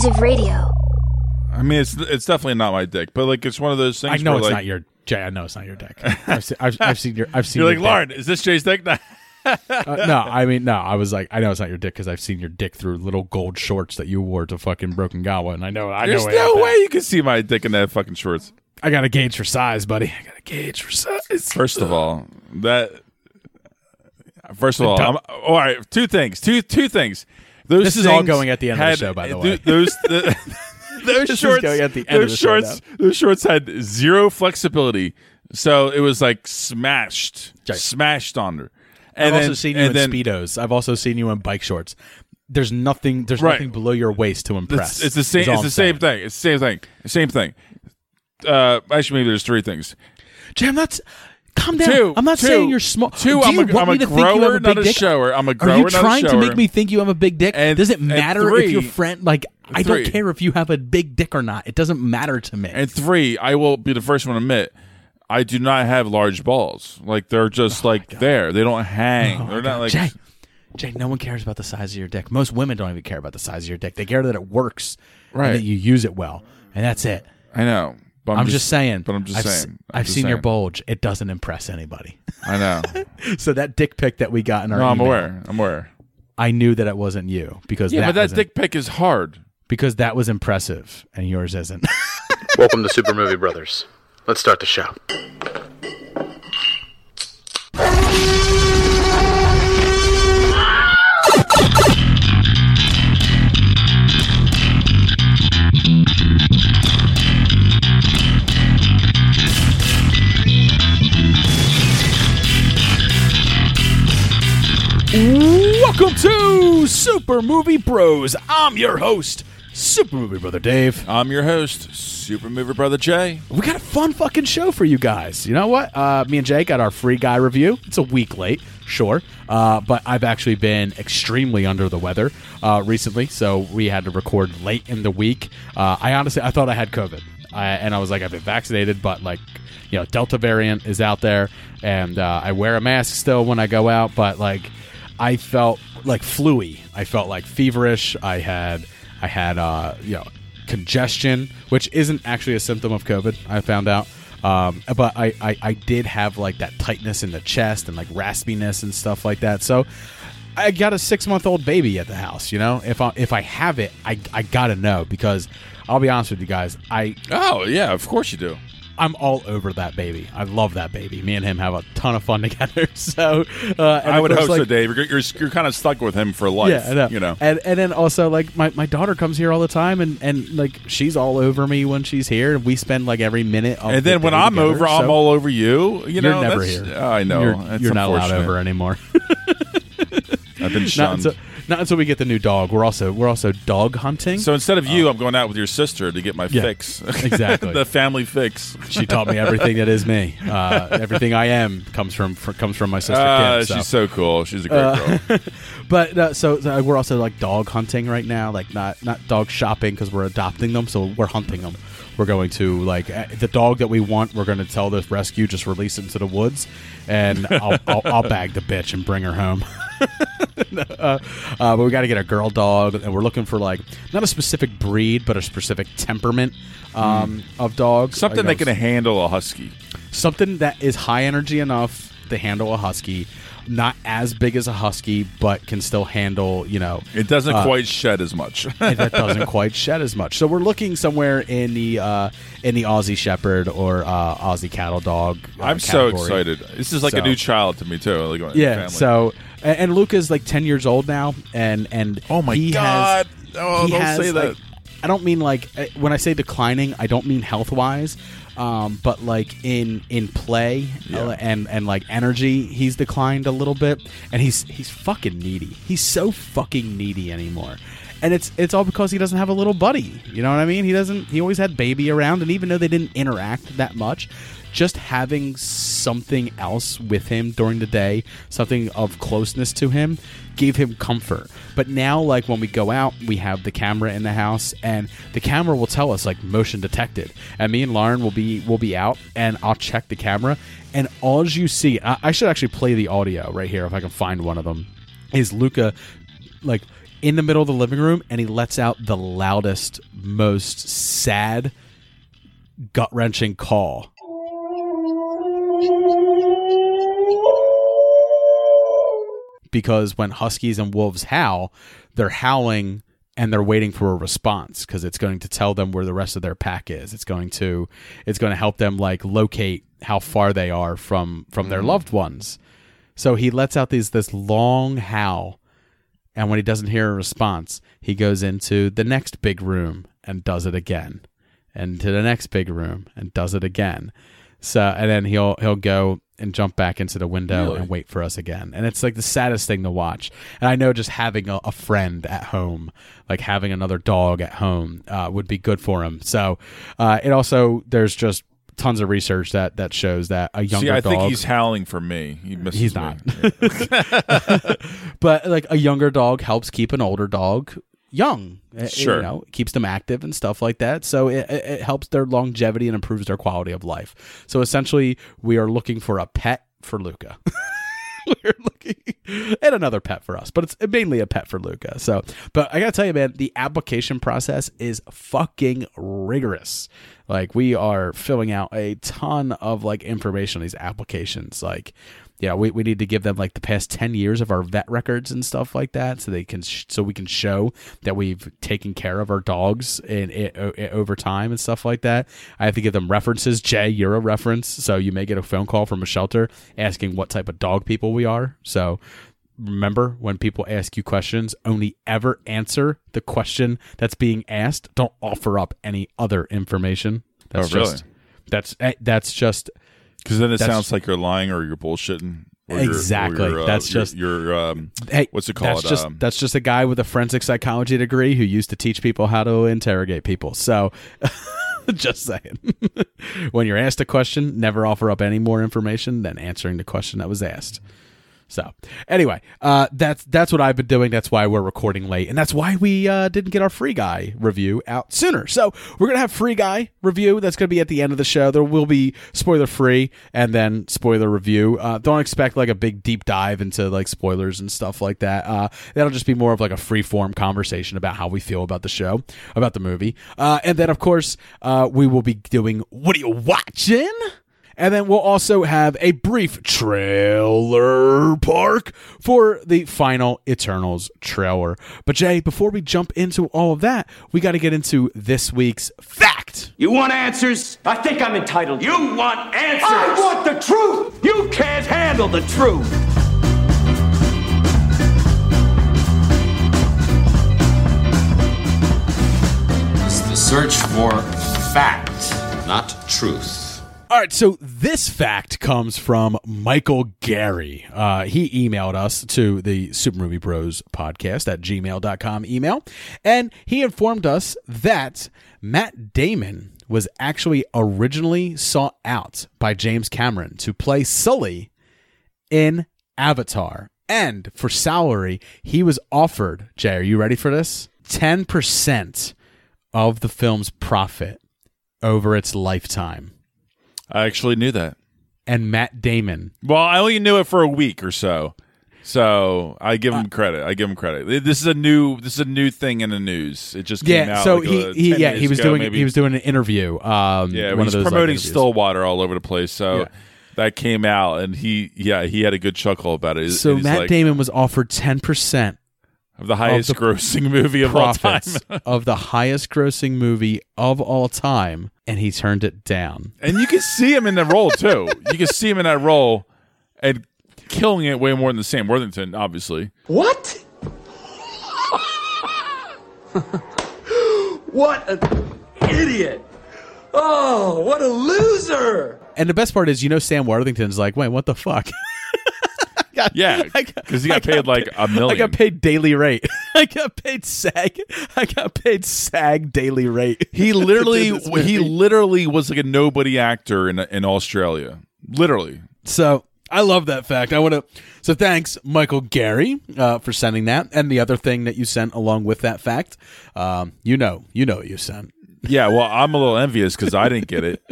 Age of Radio. I mean, it's it's definitely not my dick, but like it's one of those things. I know where, it's like, not your Jay. I know it's not your dick. I've, se- I've, I've seen your. I've seen. You're your like dick. Lauren. Is this Jay's dick? Nah. Uh, no, I mean no. I was like, I know it's not your dick because I've seen your dick through little gold shorts that you wore to fucking Broken Gawa, and I know. I There's know. no it- way you can see my dick in that fucking shorts. I got a gauge for size, buddy. I got a gauge for size. First of all, that. First of all, I'm, all right. Two things. Two two things. Those This is all going at the end of the show, by the th- way. Those the, those shorts. going at the end of those shorts. Those shorts had zero flexibility, so it was like smashed, Right. smashed on her. I've And also then, seen you and in then, speedos. I've also seen you in bike shorts. There's nothing. There's Right. nothing below your waist to impress. It's, it's the same. It's the same thing. It's the same thing. Same thing. Uh, actually, maybe there's three things. I'm not. Calm down. Two. I'm not two, saying you're small. Two. Do I'm you a, want I'm me a to think you have grower, a not big a shower. I'm a grower, Are you trying to make me think you have a big dick? And- Does it and matter if your friend like I don't care if you have a big dick or not. It doesn't matter to me. And three, I will be the first one to admit, I do not have large balls. Like they're just oh like there. They don't hang. Oh they're not like. Oh Jay, Jay, no one cares about the size of your dick. Most women don't even care about the size of your dick. They care that it works Right. and that you use it well, and that's it. I know. But I'm, I'm, just, saying. But I'm just I've, saying. I'm I've just seen your bulge. It doesn't impress anybody. I know. so that dick pic that we got in our no, I'm email, aware. I'm aware. I knew that it wasn't you because Yeah, that but that dick pic is hard. because that was impressive and yours isn't. Welcome to Super Movie Brothers. Let's start the show. Welcome to Super Movie Bros. I'm your host, Super Movie Brother Dave. I'm your host, Super Movie Brother Jay. We got a fun fucking show for you guys. You know what? Uh, me and Jay got our free guy review. It's a week late, sure, uh, but I've actually been extremely under the weather uh, recently, so we had to record late in the week. Uh, I honestly, I thought I had COVID, I, and I was like, I've been vaccinated, but like, you know, Delta variant is out there, and uh, I wear a mask still when I go out, but like, I felt like fluey. I felt like feverish. I had, I had, uh, you know congestion, which isn't actually a symptom of COVID. I found out, um, but I, I I did have like that tightness in the chest and like raspiness and stuff like that. So I got a six month old baby at the house. You know, if I if I have it, I I gotta know because I'll be honest with you guys, I Oh yeah, of course you do. I'm all over that baby. I love that baby. Me and him have a ton of fun together. So uh, and I would course, hope so, Dave. You're, you're you're kind of stuck with him for life. yeah, know. You know. And and then also like my, my daughter comes here all the time and, and like she's all over me when she's here and we spend like every minute of And the then when day I'm together, over, I'm all over you. You you're know, never here. I know. You're, you're not allowed over anymore. I've been not, shunned. Not until we get the new dog. We're also we're also dog hunting. so instead of you, I'm going out with your sister to get my Oh. Yeah, fix. exactly. the family fix. she taught me everything that is me. Uh, everything I am comes from fr- comes from my sister Uh, Kim. so. She's so cool. She's a great girl. But uh, so, so we're also like dog hunting right now, like not not dog shopping because we're adopting them, so we're hunting them. We're going to like uh, the dog that we want. We're going to tell this rescue just release it into the woods, and I'll, I'll, I'll bag the bitch and bring her home. uh, uh, but we got to get a girl dog, and we're looking for like not a specific breed, but a specific temperament um, of dog. Something that can handle a husky. something that is high energy enough to handle a husky, not as big as a husky, but can still handle you know It doesn't Uh, quite shed as much. and that doesn't quite shed as much. So we're looking somewhere in the uh, in the Aussie Shepherd or uh, Aussie Cattle Dog. uh, I'm so category. excited. This is like a new child to me too. Like my Yeah. family. So and, and Luca's like ten years old now, and and Oh my he God. Has, Oh, he don't has, say that. like, I don't mean like uh, when I say declining, I don't mean health wise, um, but like in in play uh, and and like energy, he's declined a little bit, and he's he's fucking needy. He's so fucking needy anymore. And it's it's all because he doesn't have a little buddy. You know what I mean? He doesn't. He always had baby around, and even though they didn't interact that much, just having something else with him during the day, something of closeness to him, gave him comfort. But now, like when we go out, we have the camera in the house, and the camera will tell us like motion detected. And me and Lauren will be will be out, and I'll check the camera, and all you see, I, I should actually play the audio right here if I can find one of them. Is Luca like in the middle of the living room, and he lets out the loudest, most sad, gut wrenching call. Because when huskies and wolves howl, they're howling and they're waiting for a response because it's going to tell them where the rest of their pack is. It's going to it's going to help them like locate how far they are from from their mm-hmm. loved ones. So he lets out these this long howl and when he doesn't hear a response, he goes into the next big room and does it again. And to the next big room and does it again. So and then he'll he'll go and jump back into the window Really? and wait for us again. And it's like the saddest thing to watch. And I know just having a, a friend at home, like having another dog at home, uh, would be good for him. So uh, it also there's just tons of research that that shows that a younger dog. See, I dog. think he's howling for me. He misses He's me. not. but like a younger dog helps keep an older dog young. Uh, Sure. you know, it keeps them active and stuff like that. So it, it, helps their longevity and improves their quality of life. So essentially, we are looking for a pet for Luca. We're looking and another pet for us, but it's mainly a pet for Luca. So, but I gotta tell you, man, the application process is fucking rigorous. Like we are filling out a ton of like information on these applications. Like, yeah, we, we need to give them like the past 10 years of our vet records and stuff like that so they can sh- so we can show that we've taken care of our dogs o- over time and stuff like that. I have to give them references. Jay you're a reference so you may get a phone call from a shelter asking what type of dog people we are. So remember when people ask you questions only ever answer the question that's being asked. Don't offer up any other information. That's Oh, really? just that's eh, that's just Because then it That's- sounds like you're lying or you're bullshitting. Or Exactly. you're, uh, That's just- you're, um, hey, what's it called? That's just Um, that's just a guy with a forensic psychology degree who used to teach people how to interrogate people. So, just saying, when you're asked a question, never offer up any more information than answering the question that was asked. So, anyway, uh, that's that's what I've been doing. That's why we're recording late, and that's why we uh, didn't get our free guy review out sooner. So, we're gonna have free guy review. That's gonna be at the end of the show. There will be spoiler free and then spoiler review. Uh, don't expect like a big deep dive into like spoilers and stuff like that. Uh, that'll just be more of like a free form conversation about how we feel about the show, about the movie, uh, and then of course uh, we will be doing what are you watching? And then we'll also have a brief trailer park for the final Eternals trailer. But Jay, before we jump into all of that, we got to get into this week's fact. You want answers? I think I'm entitled. You want answers? I want the truth! You can't handle the truth! It's the search for fact, not truth. All right, so this fact comes from Michael Gary. Uh, he emailed us to the Super Movie Bros podcast at gmail.com email, and he informed us that Matt Damon was actually originally sought out by James Cameron to play Sully in Avatar. And for salary, he was offered, Jay, are you ready for this? 10% of the film's profit over its lifetime. I actually knew that. And Matt Damon. Well, I only knew it for a week or so. So I give him credit. I give him credit. This is a new. This is a new thing in the news. It just came Yeah, out. so like, he, uh, he yeah, he was ago, doing maybe. he was doing an interview. Um Yeah, one he's of those, promoting interviews. Stillwater all over the place. So Yeah. that came out, and he yeah he had a good chuckle about it. So Matt like, Damon was offered 10% of the highest the grossing movie of all time. of the highest grossing movie of all time and he turned it down. And you can see him in that role too. You can see him in that role and killing it way more than Sam Worthington, obviously. What? What an idiot! Oh, what a loser! And the best part is, you know, Sam Worthington's like, wait, what the fuck? Yeah, because he got I paid like a million. I got paid daily rate. I got paid SAG. I got paid SAG daily rate. He literally, To do this he literally was like a nobody actor in in Australia. Literally, So I love that fact. I want to. So thanks, Michael Gary, uh, for sending that, and the other thing that you sent along with that fact. Um, you know, you know what you sent. yeah. Well, I'm a little envious because I didn't get it.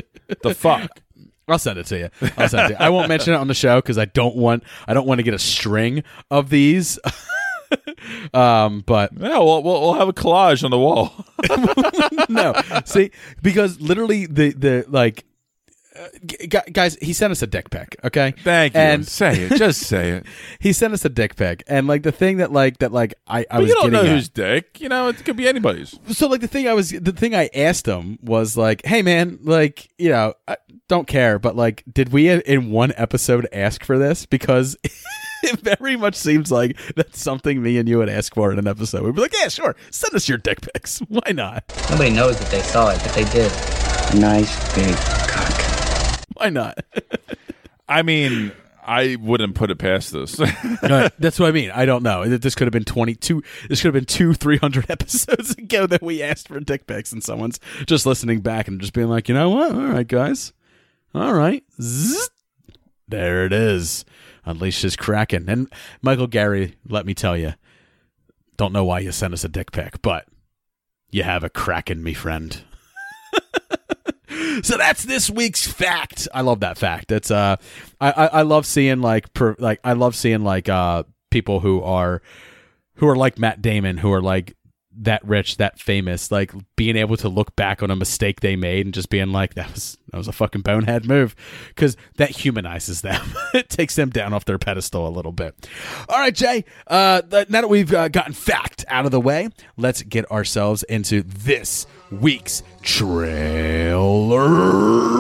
The fuck. I'll send it to you. I'll send it to you. I won't mention it on the show because I don't want. I don't want to get a string of these. um, but Yeah, well, we'll, we'll have a collage on the wall. no, see, because literally the the like. Uh, g- guys, he sent us a dick pic. Okay, Thank you. And say it. Just say it. he sent us a dick pic, and like the thing that like that like I, I But was you don't know at- whose dick. You know, it could be anybody's. so like the thing I was the thing I asked him was like, "Hey man, like, you know, I don't care, but like did we in- in one episode ask for this because it very much seems like that's something me and you would ask for in an episode. We'd be like, "Yeah, sure. Send us your dick pics. Why not? Nobody knows that they saw it, but they did. Nice big cock. Why not?" I mean, I wouldn't put it past this. Right, that's what I mean. I don't know. This could have been 22 this could have been 2 300 episodes ago that we asked for dick pics and someone's just listening back and just being like, "You know what? All right, guys. All right. Zzz. There it is. Unleash his kraken. And Michael Gary, let me tell you, don't know why you sent us a dick pic, but you have a kraken, me friend. So that's this week's fact. I love that fact. It's uh, I I, I love seeing like per, like I love seeing like uh people who are who are like Matt Damon who are like that rich, that famous, like being able to look back on a mistake they made and just being like, that was that was a fucking bonehead move, because that humanizes them. it takes them down off their pedestal a little bit. All right, Jay. Uh, th- now that we've uh, gotten fact out of the way, let's get ourselves into this week's trailer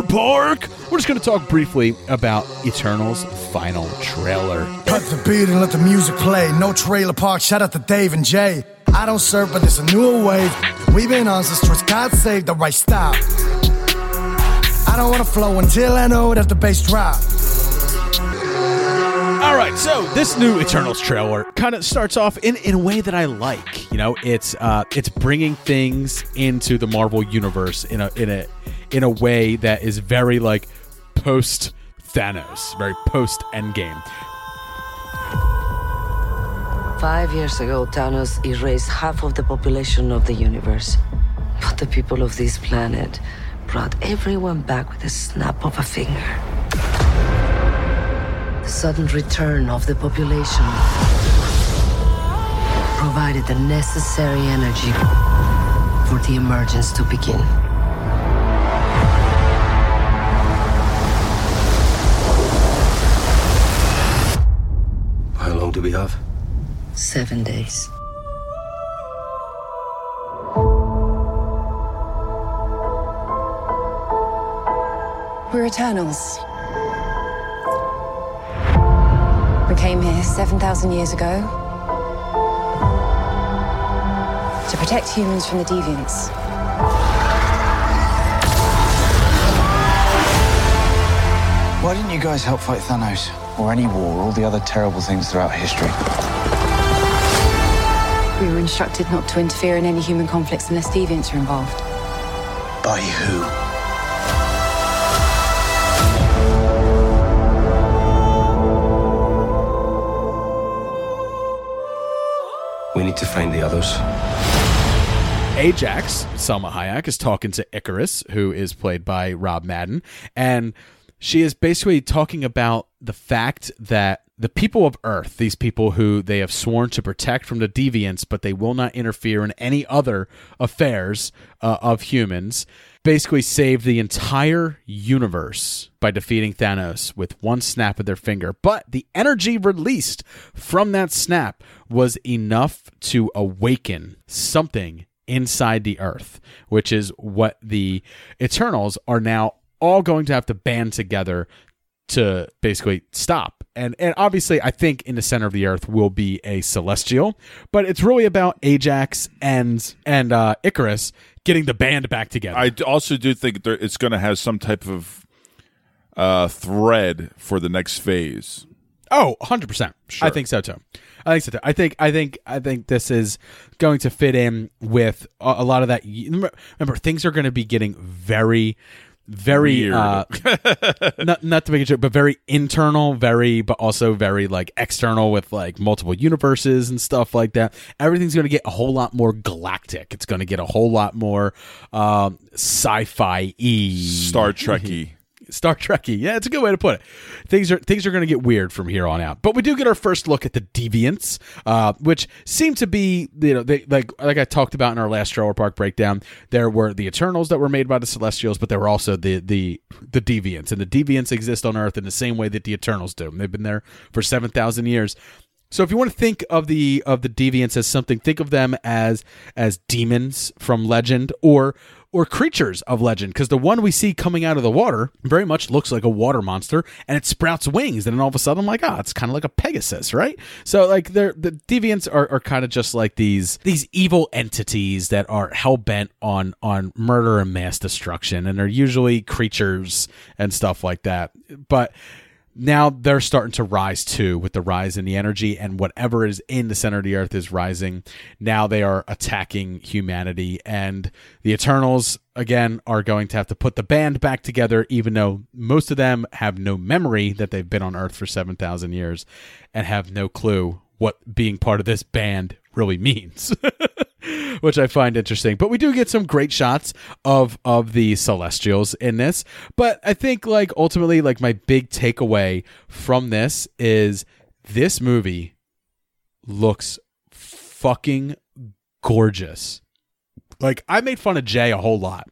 park. We're just going to talk briefly about Eternal's final trailer. Cut the beat and let the music play. No trailer park. Shout out to Dave and Jay. I don't serve, but there's a newer wave. We've been on since towards God save the right style. I don't wanna flow until I know that the bass drop. All right, so this new Eternals trailer kind of starts off in, in a way that I like. You know, it's uh, it's bringing things into the Marvel universe in a in a in a way that is very like post Thanos, very post Endgame. Five years ago, Thanos erased half of the population of the universe. But the people of this planet brought everyone back with a snap of a finger. The sudden return of the population provided the necessary energy for the emergence to begin. How long do we have? Seven days. We're Eternals. We came here 7,000 years ago to protect humans from the deviants. Why didn't you guys help fight Thanos? Or any war, or all the other terrible things throughout history? We were instructed not to interfere in any human conflicts unless deviants are involved. By who? We need to find the others. Ajax, Salma Hayek, is talking to Ikaris, who is played by Rob Madden, and she is basically talking about the fact that the people of Earth, these people who they have sworn to protect from the deviants, but they will not interfere in any other affairs uh, of humans, basically saved the entire universe by defeating Thanos with one snap of their finger. But the energy released from that snap was enough to awaken something inside the earth, which is what the Eternals are now all going to have to band together to basically stop. And and obviously, I think in the center of the earth will be a celestial, but it's really about Ajax and and uh, Ikaris getting the band back together. I also do think there, it's going to have some type of uh, thread for the next phase. Oh, 100%. I think so too. I think so too. I think I think I think this is going to fit in with a, a lot of that remember, things are going to be getting very very uh not not to make it joke, but very internal, very but also very like external with like multiple universes and stuff like that. Everything's going to get a whole lot more galactic. It's going to get a whole lot more um sci-fi y Star Trekky. Star Trekky. Yeah, it's a good way to put it. Things are things are going to get weird from here on out. But we do get our first look at the deviants, uh, which seem to be you know they like like I talked about in our last Trailer Park breakdown. There were the Eternals that were made by the Celestials, but there were also the the the deviants, and the deviants exist on Earth in the same way that the Eternals do. They've been there for seven thousand years. So if you want to think of the of the deviants as something, think of them as as demons from legend or or creatures of legend because the one we see coming out of the water very much looks like a water monster and it sprouts wings and then all of a sudden I'm like ah it's kind of like a pegasus right? So like they're the deviants are, are kind of just like these these evil entities that are hell-bent on on murder and mass destruction and they're usually creatures and stuff like that. But now they're starting to rise too with the rise in the energy and whatever is in the center of the earth is rising. Now they are attacking humanity and the eternals again are going to have to put the band back together even though most of them have no memory that they've been on earth for 7000 years and have no clue what being part of this band really means which I find interesting. But we do get some great shots of of the celestials in this. But I think like ultimately like my big takeaway from this is this movie looks fucking gorgeous. Like I made fun of Jay a whole lot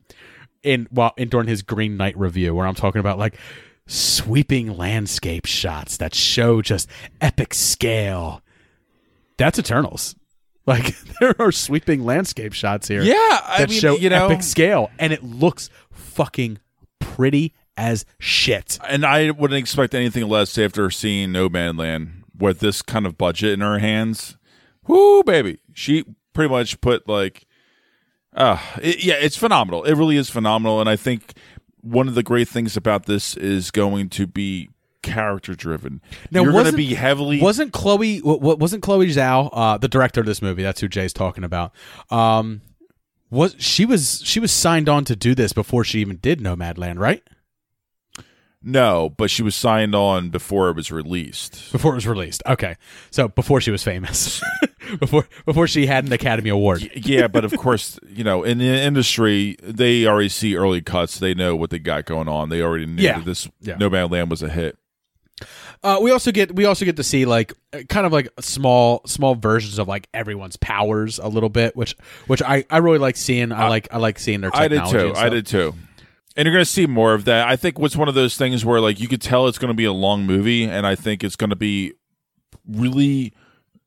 in well in during his Green Knight review where I'm talking about like sweeping landscape shots that show just epic scale. That's Eternals. Like there are sweeping landscape shots here. Yeah, I that mean, show you know- epic scale, and it looks fucking pretty as shit. And I wouldn't expect anything less after seeing Nomadland with this kind of budget in her hands. Whoo, baby. She pretty much put like, uh, it, yeah, it's phenomenal. It really is phenomenal. And I think one of the great things about this is going to be character driven. Now, You're going to wasn't- be heavily. Wasn't Chloe? wa- wa- Wasn't Chloe Zhao uh, the director of this movie? That's who Jay's talking about. Um, was she was she was signed on to do this before she even did Nomadland, right? no, but she was signed on before it was released. Before it was released. Okay, so before she was famous, before before she had an Academy Award. yeah, but of course, you know, in the industry, they already see early cuts. They know what they got going on. They already knew Yeah. that this Yeah. Nomadland was a hit. Uh, we also get we also get to see like uh, kind of like small small versions of like everyone's powers a little bit, which which I, I really like seeing. I like I like seeing their I did too. I did too. And you're going to see more of that. I think what's one of those things where like you could tell it's going to be a long movie, and I think it's going to be really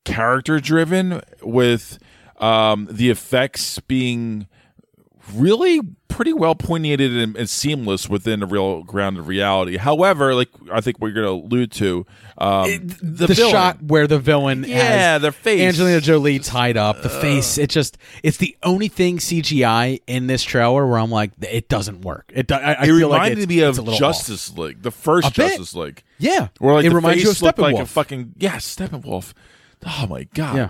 character driven with um, the effects being really pretty well pointed and, and seamless within the real grounded reality. However, like I think we're going to allude to um, the, the, shot where the villain Yeah, has their face. Angelina Jolie tied up the face it just it's the only thing CGI in this trailer where I'm like it doesn't work it do, I, I it feel like reminded it's, me of Justice League, the first. Justice League. Yeah. where like It the reminds you face of looked like a fucking yeah, Steppenwolf. Oh my god. Yeah.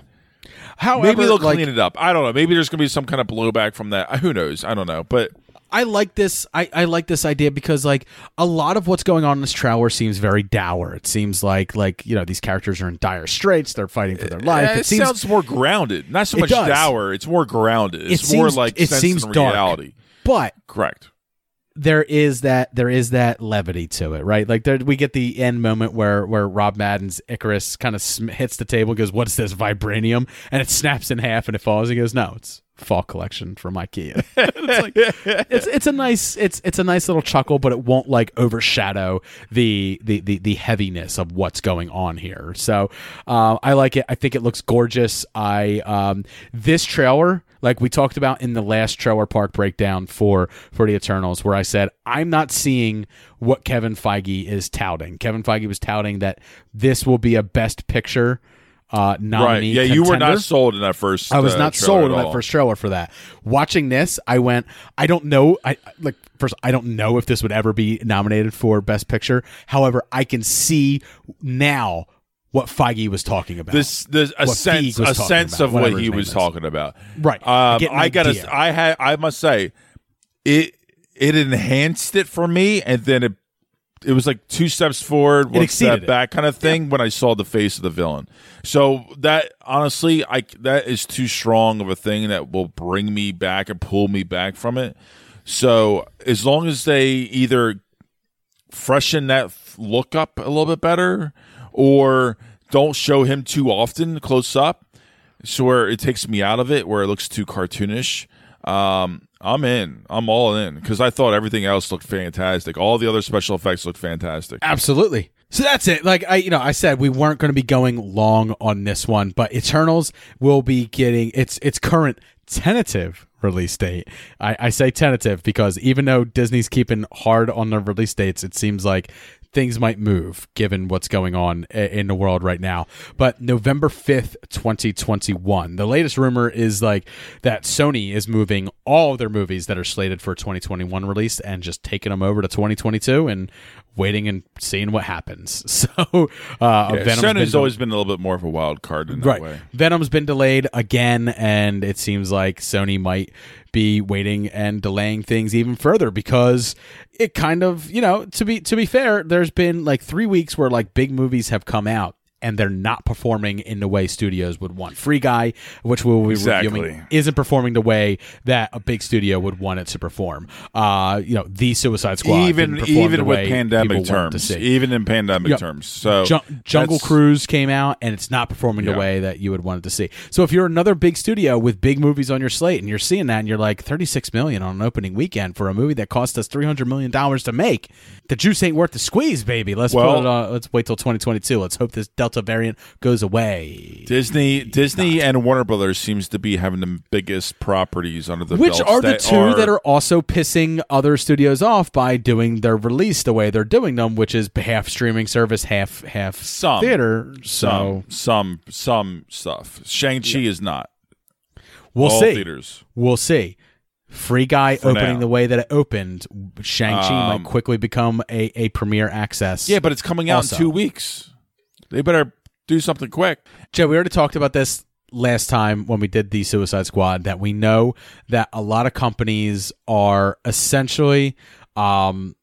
However, maybe they'll like- clean it up. I don't know. Maybe there's gonna be some kind of blowback from that. Who knows? I don't know. But I like this. I, I like this idea because like a lot of what's going on in this trailer seems very dour. It seems like like you know these characters are in dire straits. They're fighting for their life. eh, it, it seems sounds more grounded. Not so much does. dour. It's more grounded. It It's more seems- like it seems dark. reality. but Correct. There is that there is that levity to it, right? Like there, we get the end moment where where Rob Madden's Ikaris kind of sm- hits the table, goes, "What is this vibranium?" and it snaps in half and it falls. He goes, "No, it's fall collection from IKEA." it's like it's it's a nice it's it's a nice little chuckle, but it won't like overshadow the the the, the heaviness of what's going on here. So uh, I like it. I think it looks gorgeous. I um this trailer like we talked about in the last Trailer Park breakdown for for the Eternals, where I said I'm not seeing what Kevin Feige is touting. Kevin Feige was touting that this will be a Best Picture uh, nominee. Right. Yeah, you were not sold in that first. I was uh, not sold in that first trailer for that. Watching this, I went, I don't know. I like first, I don't know if this would ever be nominated for Best Picture. However, I can see now what Feige was talking about. This, this a sense, a sense about, of what he was is. talking about. Right. I Um, an I gotta. idea. I had. I must say, it it enhanced it for me, and then it it was like two steps forward, one step it. back, kind of thing. When I saw the face of the villain, so that honestly, I that is too strong of a thing that will bring me back and pull me back from it. So as long as they either freshen that look up a little bit better or don't show him too often close up so where it takes me out of it where it looks too cartoonish um i'm in i'm all in because i thought everything else looked fantastic all the other special effects looked fantastic Absolutely. So that's it. Like I, you know, I said we weren't going to be going long on this one, but Eternals will be getting its its current tentative release date. I, I say tentative because even though Disney's keeping hard on their release dates, it seems like things might move given what's going on in the world right now. But November 5th, 2021. The latest rumor is like that Sony is moving all their movies that are slated for 2021 release and just taking them over to 2022 and waiting and seeing what happens. So, uh, yeah, Venom's Sony's been- always been a little bit more of a wild card in that right. way Venom's been delayed again, and it seems like Sony might be waiting and delaying things even further because it kind of, you know, to be to be fair, there's been like three weeks where like big movies have come out. And they're not performing in the way studios would want. Free Guy, which we'll be Exactly. reviewing, isn't performing the way that a big studio would want it to perform. Uh, you know, the Suicide Squad, even didn't perform the even with pandemic terms even in pandemic Yeah. terms so Jun- Jungle Cruise came out and it's not performing the way that you would want it to see. So if you're another big studio with big movies on your slate and you're seeing that and you're like 36 million on an opening weekend for a movie that cost us 300 million dollars to make, the juice ain't worth the squeeze, baby. Let's Well- put it on, let's wait till 2022. Let's hope this Delta variant goes away. Disney, Disney, and Warner Brothers seems to be having the biggest properties under the Which are the two are, that are also pissing other studios off by doing their release the way they're doing them, which is half streaming service, half half some theater. So some some some stuff. Shang Chi is not. We'll All see. theaters. We'll see. Free Guy For opening now. the way that it opened, Shang-Chi Um, might quickly become a, a premiere access. Yeah, but it's coming out also. in two weeks. They better do something quick. Joe, we already talked about this last time when we did the Suicide Squad that we know that a lot of companies are essentially um,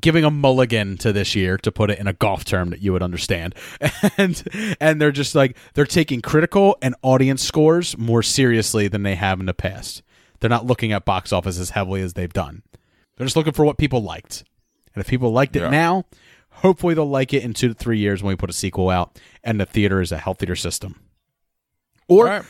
giving a mulligan to this year to put it in a golf term that you would understand and and they're just like they're taking critical and audience scores more seriously than they have in the past they're not looking at box office as heavily as they've done they're just looking for what people liked and if people liked it Yeah. now hopefully they'll like it in two to three years when we put a sequel out and the theater is a healthier system or right.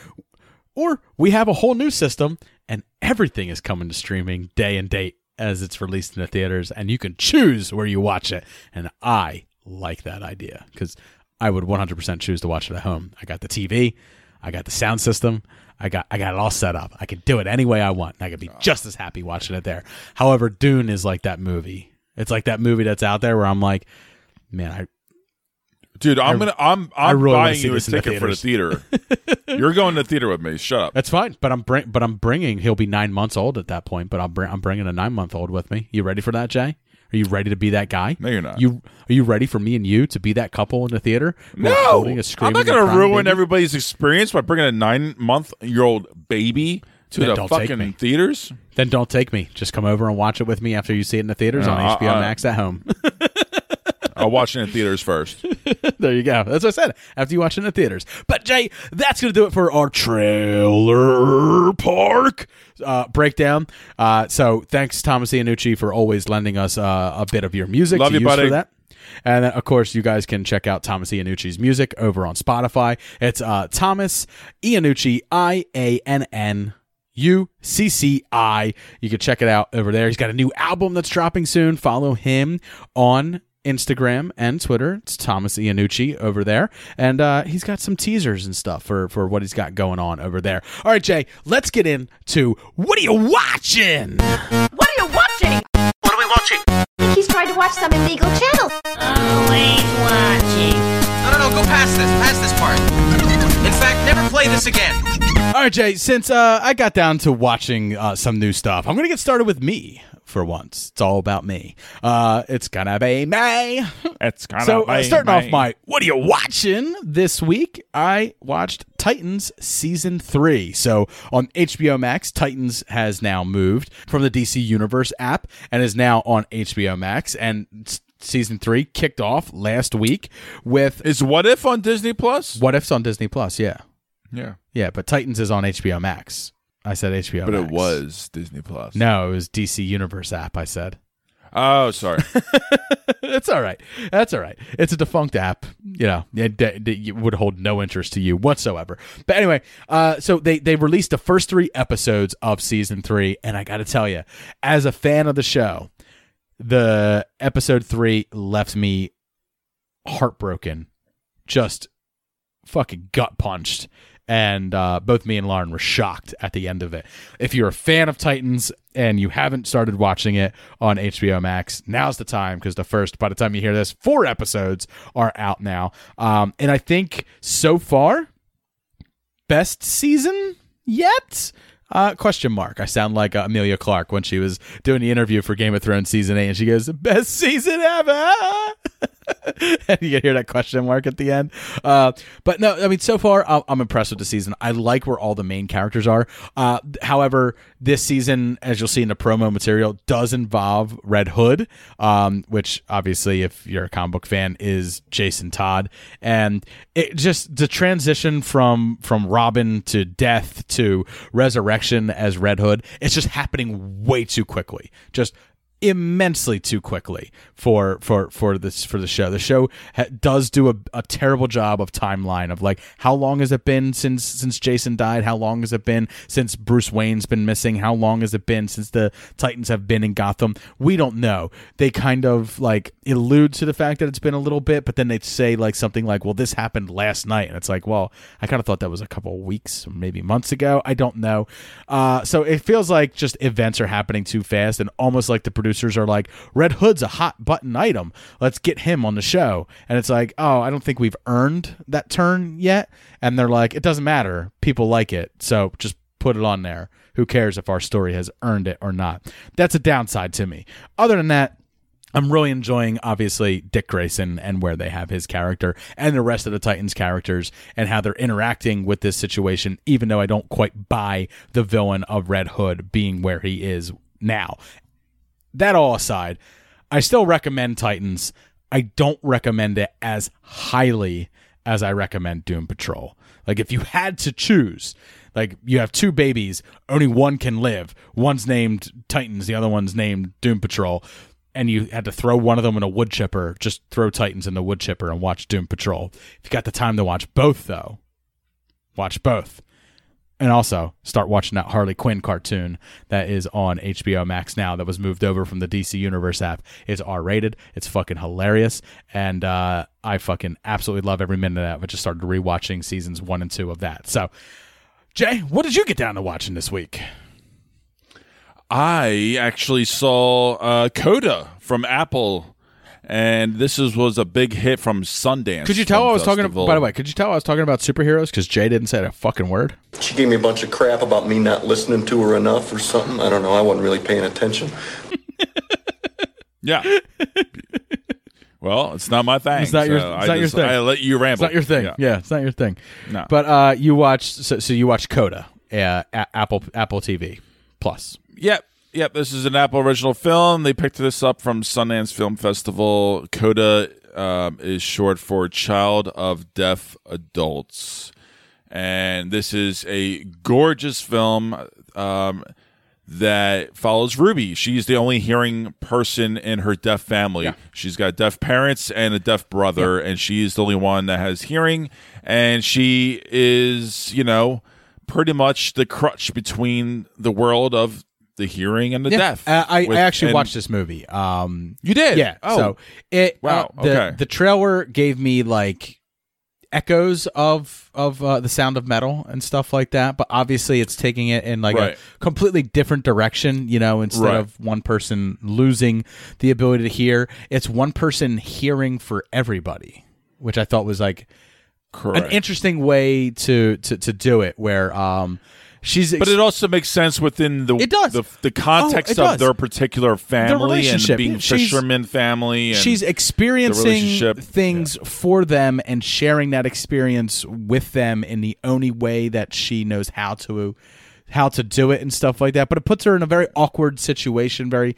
or we have a whole new system and everything is coming to streaming day and date as it's released in the theaters and you can choose where you watch it. And I like that idea because I would 100% choose to watch it at home. I got the TV, I got the sound system, I got I got it all set up. I can do it any way I want. And I could be just as happy watching it there. However, Dune is like that movie. It's like that movie that's out there where I'm like, man, I Dude, I'm I- gonna I'm I I'm really buying you a in the ticket for the theater. You're going to the theater with me. Shut up. That's fine, but I'm bring, but I'm bringing. He'll be nine months old at that point, but I'll bring. I'm bringing a nine month old with me. You ready for that, Jay? Are you ready to be that guy? No, you're not. You are you ready for me and you to be that couple in the theater? No, I'm not going to ruin baby? everybody's experience by bringing a nine month year old baby to Then the don't take me. fucking theaters. Then don't take me. Just come over and watch it with me after you see it in the theaters No, on I- HBO I- Max at home. I'll watch it in theaters first. there you go. That's what I said. After you watch it in the theaters. But Jay, that's going to do it for our trailer park uh, breakdown. Uh, so thanks, Thomas Iannucci, for always lending us uh, a bit of your music. Love you, buddy. For that. And then, of course, you guys can check out Thomas Iannucci's music over on Spotify. It's uh, Thomas Iannucci, I A N N U C C I. You can check it out over there. He's got a new album that's dropping soon. Follow him on Instagram and Twitter. It's Thomas Iannucci over there, and uh, he's got some teasers and stuff for for what he's got going on over there. All right, Jay, let's get into what are you watching? What are you watching? What are we watching? I think he's trying to watch some illegal channel. Always watching. No, no, no, go past this. Play this again. All right, Jay. Since uh, I got down to watching uh, some new stuff, I'm gonna get started with me for once. It's all about me. Uh, it's gonna be me. It's gonna so uh, be starting off my what are you watching this week? I watched Titans season three. So on HBO Max, Titans has now moved from the DC Universe app and is now on HBO Max. And s- season three kicked off last week with Is What If on Disney Plus? What If's on Disney Plus. Yeah, Yeah. yeah, but Titans is on HBO Max. I said HBO, But Max. it was Disney Plus. No, it was DC Universe app. I said. Oh, sorry. That's all right. That's all right. It's a defunct app. You know, it, it- it would hold no interest to you whatsoever. But anyway, uh, so they they released the first three episodes of season three, and I got to tell you, as a fan of the show, the episode three left me heartbroken, just fucking gut punched. And uh, both me and Lauren were shocked at the end of it. If you're a fan of Titans and you haven't started watching it on HBO Max, now's the time because the first, by the time you hear this, four episodes are out now. Um, and I think so far, best season yet? Uh, question mark. I sound like uh, Emilia Clarke when she was doing the interview for Game of Thrones season eight, and she goes, "Best season ever." And you hear that question mark at the end. Uh, but no, I mean, so far I'm, I'm impressed with the season. I like where all the main characters are. Uh, however, this season, as you'll see in the promo material, does involve Red Hood, um, which obviously, if you're a comic book fan, is Jason Todd, and it just the transition from from Robin to death to resurrection as Red Hood, it's just happening way too quickly. Just immensely too quickly for for for this for the show. The show ha- does do a, a terrible job of timeline of like how long has it been since since Jason died? How long has it been since Bruce Wayne's been missing? How long has it been since the Titans have been in Gotham? We don't know. They kind of like allude to the fact that it's been a little bit, but then they say like something like, "Well, this happened last night," and it's like, "Well, I kind of thought that was a couple weeks, maybe months ago. I don't know." Uh, so it feels like just events are happening too fast, and almost like the producers are like, "Red Hood's a hot button item. Let's get him on the show." And it's like, "Oh, I don't think we've earned that turn yet." And they're like, "It doesn't matter. People like it, so just." Put it on there. Who cares if our story has earned it or not? That's a downside to me. Other than that, I'm really enjoying obviously Dick Grayson and where they have his character and the rest of the Titans characters and how they're interacting with this situation, even though I don't quite buy the villain of Red Hood being where he is now. That all aside, I still recommend Titans. I don't recommend it as highly as I recommend Doom Patrol. Like if you had to choose, like you have two babies, only one can live. One's named Titans, the other one's named Doom Patrol, and you had to throw one of them in a wood chipper, just throw Titans in the wood chipper and watch Doom Patrol. If you got the time to watch both though, watch both. And also start watching that Harley Quinn cartoon that is on HBO Max now that was moved over from the DC Universe app. It's R rated. It's fucking hilarious. And uh, I fucking absolutely love every minute of it. I just started rewatching seasons one and two of that. So, Jay, what did you get down to watching this week? I actually saw uh, Coda from Apple, and this is, was a big hit from Sundance. Could you tell I was talking? Festival. By the way, could you tell I was talking about superheroes because Jay didn't say a fucking word. She gave me a bunch of crap about me not listening to her enough or something. I don't know. I wasn't really paying attention. Yeah. well, it's not my thing. It's not your. so It's I not your thing. I let you ramble. It's not your thing. Yeah. Yeah, it's not your thing. No. But uh, you watched. So, so you watched Coda, uh, a- Apple Apple TV Plus. Yep. Yep. This is an Apple original film. They picked this up from Sundance Film Festival. Coda um, is short for Child of Deaf Adults. And this is a gorgeous film um, that follows Ruby. She's the only hearing person in her deaf family. She's got deaf parents and a deaf brother, and she's the only one that has hearing. And she is, you know, pretty much the crutch between the world of the hearing and the Yeah. deaf. Uh, I, with- I actually watched this movie. Um, You did? Yeah. Oh. So it Wow, uh, the okay. the trailer gave me like echoes of of uh, the sound of metal and stuff like that, but obviously it's taking it in like Right. a completely different direction. You know, instead Right. of one person losing the ability to hear, it's one person hearing for everybody, which I thought was like Correct. an interesting way to to to do it. Where um, she's But it also makes sense within the It does. the, the context Oh, of does. their particular family and being she's- fisherman family. And she's experiencing things for them and sharing that experience with them in the only way that she knows how to how to do it and stuff like that but it puts her in a very awkward situation very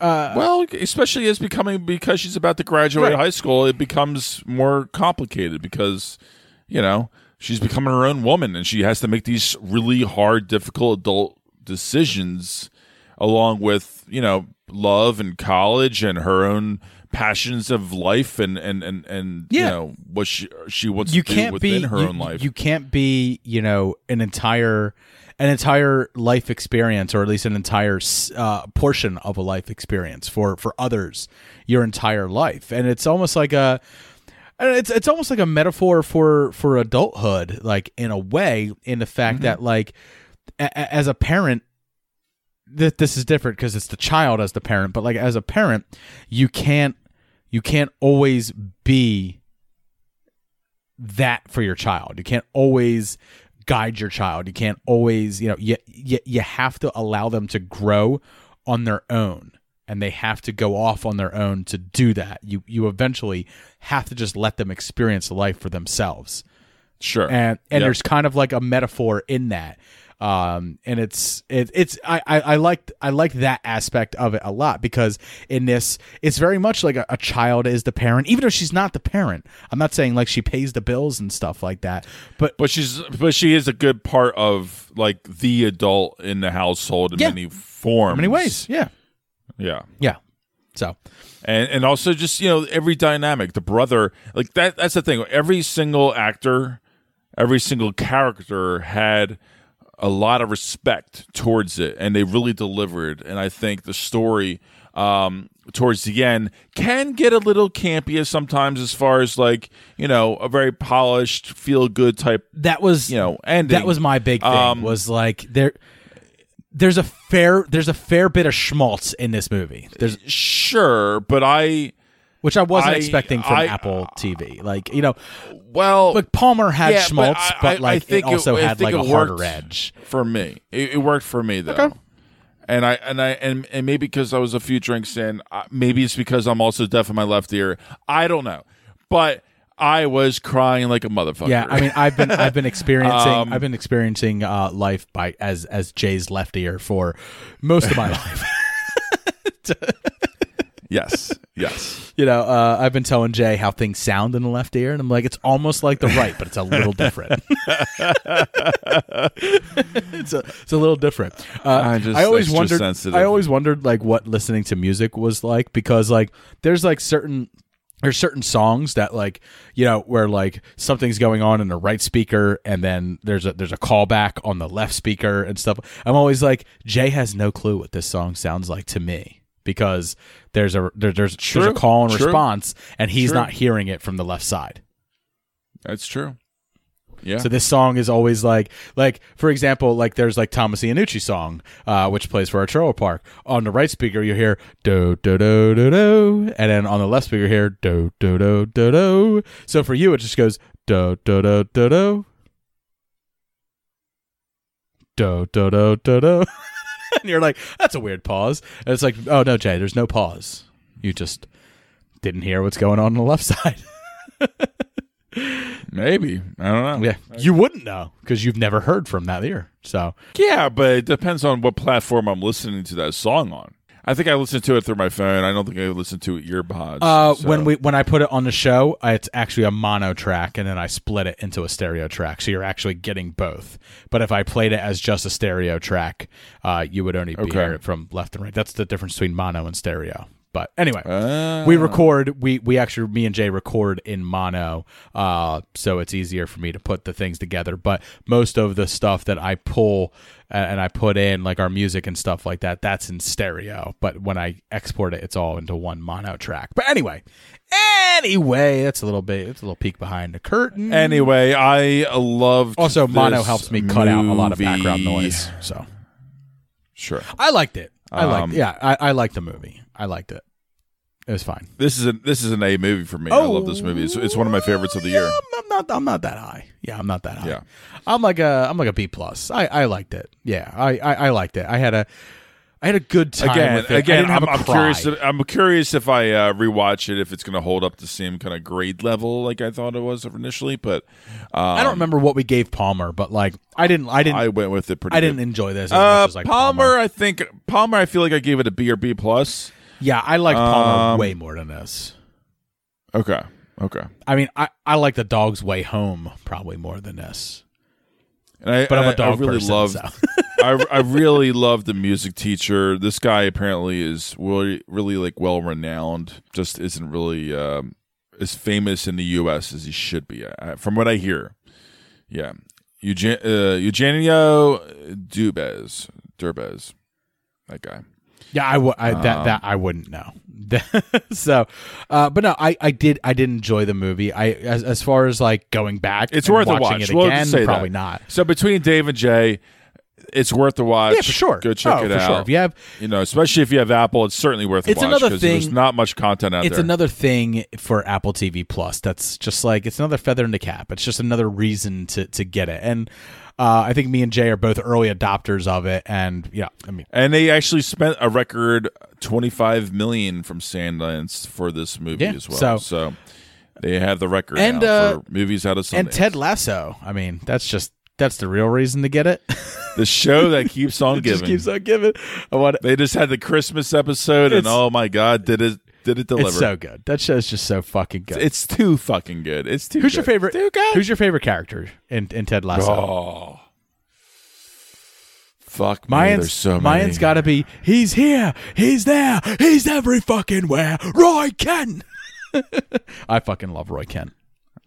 uh, well, especially as becoming because she's about to graduate Right. high school, it becomes more complicated because you know she's becoming her own woman and she has to make these really hard, difficult adult decisions along with you know love and college and her own passions of life and and and and you Yeah. know what she she wants you to can't within be her you, own life. you can't be you know an entire an entire life experience or at least an entire uh, portion of a life experience for for others your entire life and it's almost like a and it's it's almost like a metaphor for for adulthood like in a way in the fact Mm-hmm. that like a, as a parent th- this is different because it's the child as the parent but like as a parent you can't you can't always be that for your child. You can't always guide your child. You can't always, you know, you, you, you have to allow them to grow on their own and they have to go off on their own to do that. You you eventually have to just let them experience life for themselves. Sure. And and Yep. there's kind of like a metaphor in that. Um, and it's it, it's I, I I liked I like that aspect of it a lot because in this it's very much like a, a child is the parent even though she's not the parent I'm not saying like she pays the bills and stuff like that but but she's but she is a good part of like the adult in the household in Yeah. many forms. in many ways yeah Yeah. yeah. So. And and also just you know every dynamic the brother like that that's the thing. Every single actor every single character had a lot of respect towards it and they really delivered. And i think the story um towards the end can get a little campy sometimes as far as like you know a very polished feel good type that was you know and that was my big thing Um, was like there there's a fair there's a fair bit of schmaltz in this movie there's sure but i which I wasn't I- expecting from I- Apple TV. Like you know, well, like Palmer had Yeah, schmaltz, I- but, like it also I had like a harder edge. for me. It, it worked for me though. Okay. And I and I and, and maybe because I was a few drinks in, uh, maybe it's because I'm also deaf in my left ear. I don't know, but I was crying like a motherfucker. Yeah, I mean, I've been I've been experiencing Um, I've been experiencing uh, life by as as Jay's left ear for most of my life. yes, yes. You know, uh, I've been telling Jay how things sound in the left ear, and I'm like, it's almost like the right, but it's a little different. it's a it's a little different. Uh, I just- I always wondered. sensitive. I always wondered like what listening to music was like because like there's like certain there's certain songs that like you know where like something's going on in the right speaker and then there's a there's a callback on the left speaker and stuff i'm always like jay has no clue what this song sounds like to me because there's a there, there's there's a call and true, response and he's true. not hearing it from the left side That's true. Yeah. so this song is always like, like for example, like there's like Thomas Iannucci song, uh, which plays for our trailer park. On the right speaker, you hear do do do do do, and then on the left speaker, you hear do do do do do. So for you, it just goes do do do do do, do do do do do, and you're like, that's a weird pause. And it's like, oh no, Jay, there's no pause. You just didn't hear what's going on on the left side. Maybe I don't know. Yeah, you wouldn't know because you've never heard from that ear. So Yeah, but it depends on what platform I'm listening to that song on. I think I listened to it through my phone. I don't think I listened to it earpods. Uh, so- when we when I put it on the show, it's actually a mono track, and then I split it into a stereo track, so you're actually getting both. But if I played it as just a stereo track, uh, you would only Okay. hear it from left and right. That's the difference between mono and stereo. But anyway, Ah. we record. We we actually me and Jay record in mono, uh, so it's easier for me to put the things together. But most of the stuff that I pull uh, and I put in, like our music and stuff like that, that's in stereo. But when I export it, it's all into one mono track. But anyway, anyway, that's a little bit. It's a little peek behind the curtain. Anyway, I love. Also, mono helps me cut out a lot of background noise. So Sure. I liked it. I liked. Um, Yeah, I, I liked the movie. I liked it. It was fine. This is a this is an A movie for me. I love this movie. It's, it's one of my favorites of the year. I'm not. I'm not that high. Yeah, I'm not that high. Yeah. I'm like a. I'm like a B plus. I, I liked it. Yeah, I, I, I liked it. I had a. I had a good time Again. Again, I'm, I'm curious. If, I'm curious if I uh, rewatch it, if it's going to hold up the same kind of grade level like I thought it was initially. But um, I don't remember what we gave Palmer, but like I didn't. I didn't. I went with it pretty. I good. didn't enjoy this as Uh, much as like Palmer, I think Palmer. I feel like I gave it a B or B plus. Yeah, I like Palmer Um, way more than this. Okay. Okay. I mean, I, I like the Dog's Way Home probably more than this. I, But I'm a and I- dog really person, love. so. I, I really love the music teacher. This guy apparently is really really like well renowned. Just isn't really um, as famous in the U.S. as he should be. I, from what I hear, yeah. Eugen, uh, Eugenio Dubez, Derbez, that guy. Yeah, I, w- I that Um, that I wouldn't know. so, uh, but no, I, I did I did enjoy the movie. I as as far as like going back, It's and worth a watching watch. It We'll again, just probably that. not. So between Dave and Jay, it's worth a watch. Yeah, for sure. Go check Oh, it for out. sure. If you have- you know, especially if you have Apple, it's certainly worth a It's watch. another 'cause There's not much content out It's there. It's another thing for Apple TV Plus. That's just like it's another feather in the cap. It's just another reason to to get it. And uh, I think me and Jay are both early adopters of it. And yeah, I mean, And they actually spent a record twenty five million from Sundance for this movie Yeah, as well. so- so. they have the record And, uh, for movies out of Sundance. and Ted Lasso. I mean, that's just that's the real reason to get it. the show that keeps on It giving. just keeps on giving. I want they just had the Christmas episode, and oh my god, did it did it deliver? It's so good. That show's just so fucking good. It's too fucking good. It's too. Who's good. your favorite? Too good. Who's your favorite character in, in Ted Lasso? Oh, fuck me. Mayans, There's so many. Mayans got to be. He's here. He's there. He's every fucking where. Roy Kent. I fucking love Roy Kent.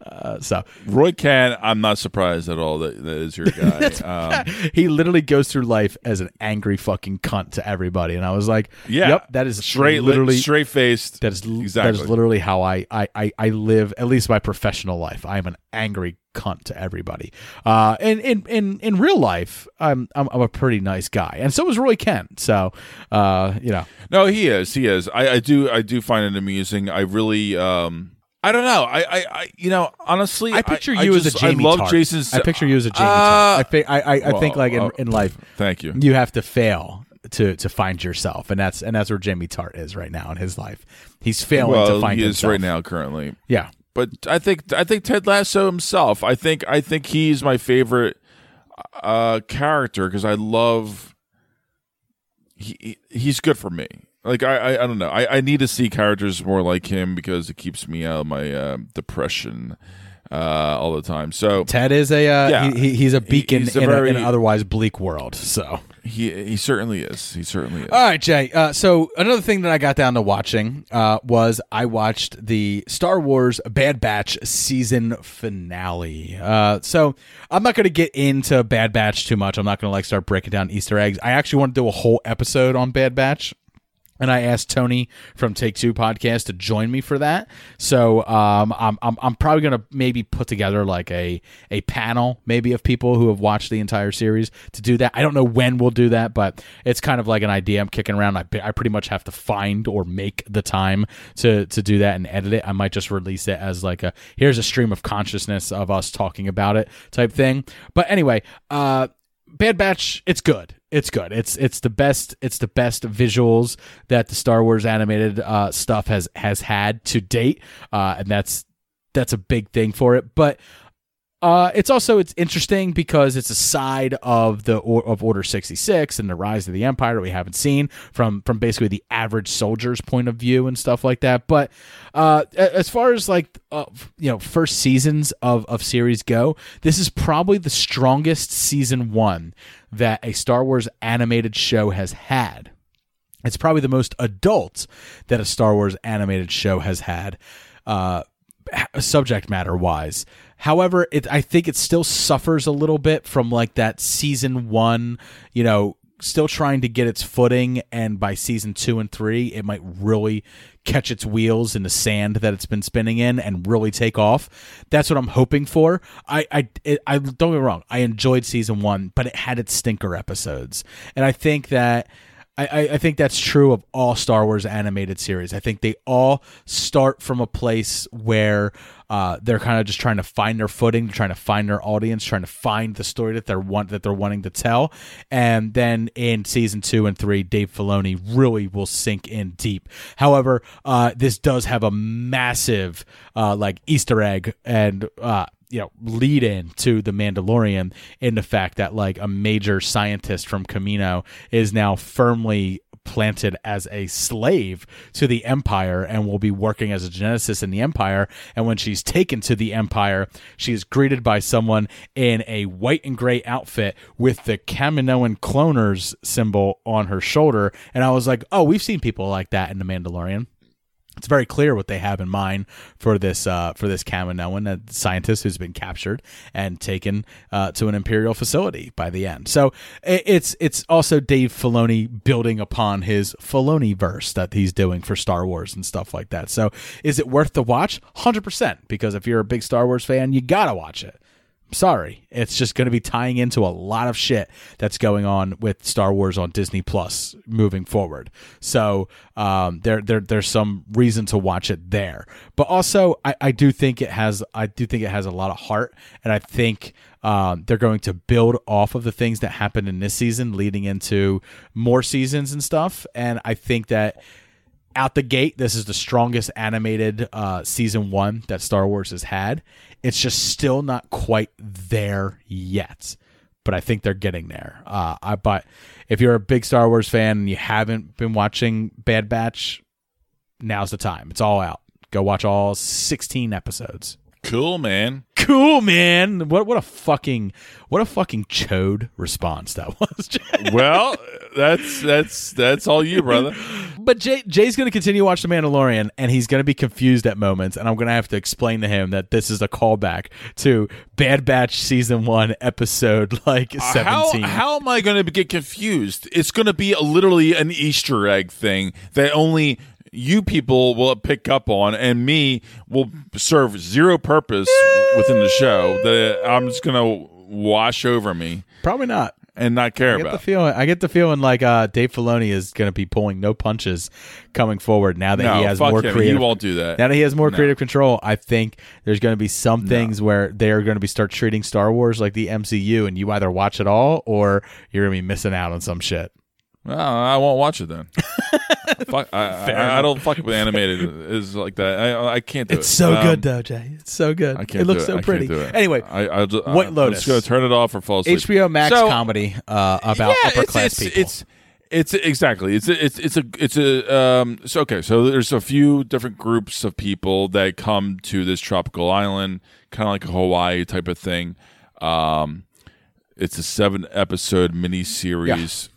Uh, so Roy Kent, I'm not surprised at all that that is your guy. um, he literally goes through life as an angry fucking cunt to everybody, and I was like, Yeah. yep, that is Straight literally straight faced. That is Exactly. is literally how I, I I I live. At least my professional life, I am an angry cunt to everybody. Uh, and in in in real life, I'm I'm, I'm a pretty nice guy, and so is Roy Kent. So, uh, you know, No, he is. He is. I, I do. I do find it amusing. I really. um I don't know. I, I, I you know, honestly, I picture I, you I as a just- Jamie I love Tartt. Jason's. I picture you as a Jamie Uh, Tartt. I think I I, I think like in, uh, in life, Thank you. you have to fail to to find yourself, and that's and that's where Jamie Tartt is right now in his life. He's failing well, to find he is himself right now currently. Yeah. but I think I think Ted Lasso himself. I think I think he's my favorite uh character because I love. He- he's good for me. Like I, I, I don't know. I, I need to see characters more like him because it keeps me out of my uh, depression uh, all the time. So Ted is a uh, Yeah. he, he, he's a beacon He's a in, very- a, in an otherwise bleak world. So he he certainly is. He certainly is. All right, Jay. Uh, so another thing that I got down to watching uh, was I watched the Star Wars Bad Batch season finale. Uh, so I'm not going to get into Bad Batch too much. I'm not going to like start breaking down Easter eggs. I actually want to do a whole episode on Bad Batch. And I asked Tony from Take Two podcast to join me for that. So um, I'm, I'm I'm probably gonna maybe put together like a a panel maybe of people who have watched the entire series to do that. I don't know when we'll do that, but it's kind of like an idea I'm kicking around. I, I pretty much have to find or make the time to to do that and edit it. I might just release it as like a here's a stream of consciousness of us talking about it type thing. But anyway, uh, Bad Batch, it's good. It's good. It's it's the best. It's the best visuals that the Star Wars animated uh, stuff has has had to date, uh, and that's that's a big thing for it. But uh, it's also it's interesting because it's a side of the of Order sixty six and the rise of the Empire that we haven't seen from from basically the average soldier's point of view and stuff like that. But uh, as far as like uh, you know first seasons of of series go, this is probably the strongest season one that a Star Wars animated show has had. It's probably the most adult that a Star Wars animated show has had, uh, subject matter wise. However, it I think it still suffers a little bit from like that season one, you know, still trying to get its footing, and by season two and three, it might really catch its wheels in the sand that it's been spinning in and really take off. That's what I'm hoping for. I I it, I don't get wrong. I enjoyed season one, but it had its stinker episodes, and I think that. I, I think that's true of all Star Wars animated series. I think they all start from a place where uh, they're kind of just trying to find their footing, trying to find their audience, trying to find the story that they're want that they're wanting to tell. And then in season two and three, Dave Filoni really will sink in deep. However, uh, this does have a massive uh, like Easter egg and uh, you know lead in to the Mandalorian in the fact that like a major scientist from Kamino is now firmly planted as a slave to the empire and will be working as a geneticist in the empire. And when she's taken to the empire she is greeted by someone in a white and gray outfit with the Kaminoan cloners symbol on her shoulder. And I was like oh we've seen people like that in the Mandalorian it's very clear what they have in mind for this uh, for this Kaminoan, a scientist who's been captured and taken uh, to an imperial facility by the end. So it's it's also Dave Filoni building upon his Filoni verse that he's doing for Star Wars and stuff like that. So is it worth the watch? Hundred percent. Because if you're a big Star Wars fan, you gotta watch it sorry it's just going to be tying into a lot of shit that's going on with star wars on disney plus moving forward. So um, there, there there's some reason to watch it there. But also I, I do think it has i do think it has a lot of heart and i think um, they're going to build off of the things that happened in this season leading into more seasons and stuff. And i think that out the gate, this is the strongest animated uh, season one that Star Wars has had. It's just still not quite there yet, but I think they're getting there. Uh, I but if you're a big Star Wars fan and you haven't been watching Bad Batch, now's the time. It's all out. Go watch all 16 episodes. Cool, man. Cool, man. What what a fucking what a fucking chode response that was. well, that's that's that's all you, brother. but Jay Jay's going to continue to watch The Mandalorian, and he's going to be confused at moments, and I'm going to have to explain to him that this is a callback to Bad Batch season one, episode like uh, 17. How, how am I going to get confused? It's going to be a, literally an Easter egg thing that only you people will pick up on, and me will serve zero purpose within the show. That I'm just gonna wash over me. Probably not. And not care I get about. the feeling. I get the feeling like uh, Dave Filoni is going to be pulling no punches coming forward now that No, he has fuck more him. He won't do that. Now that he has more creative control, I think there's going to be some things where they're going to be start treating Star Wars like the MCU, and you either watch it all or you're going to be missing out on some shit. Well, I won't watch it then. fuck, I, Fair I, I don't enough. fuck with animated is like that. I I can't do it. It's so Um, good though, Jay. It's so good. I can't. It looks do so I can't pretty. do it. Anyway, I, I, just, White I'm Lotus. just gonna turn it off or fall asleep. HBO Max So- comedy uh, about yeah, upper it's, class it's, people. It's it's exactly it's a, it's it's a it's a um so okay so there's a few different groups of people that come to this tropical island kind of like a Hawaii type of thing. Um, it's a seven episode mini series.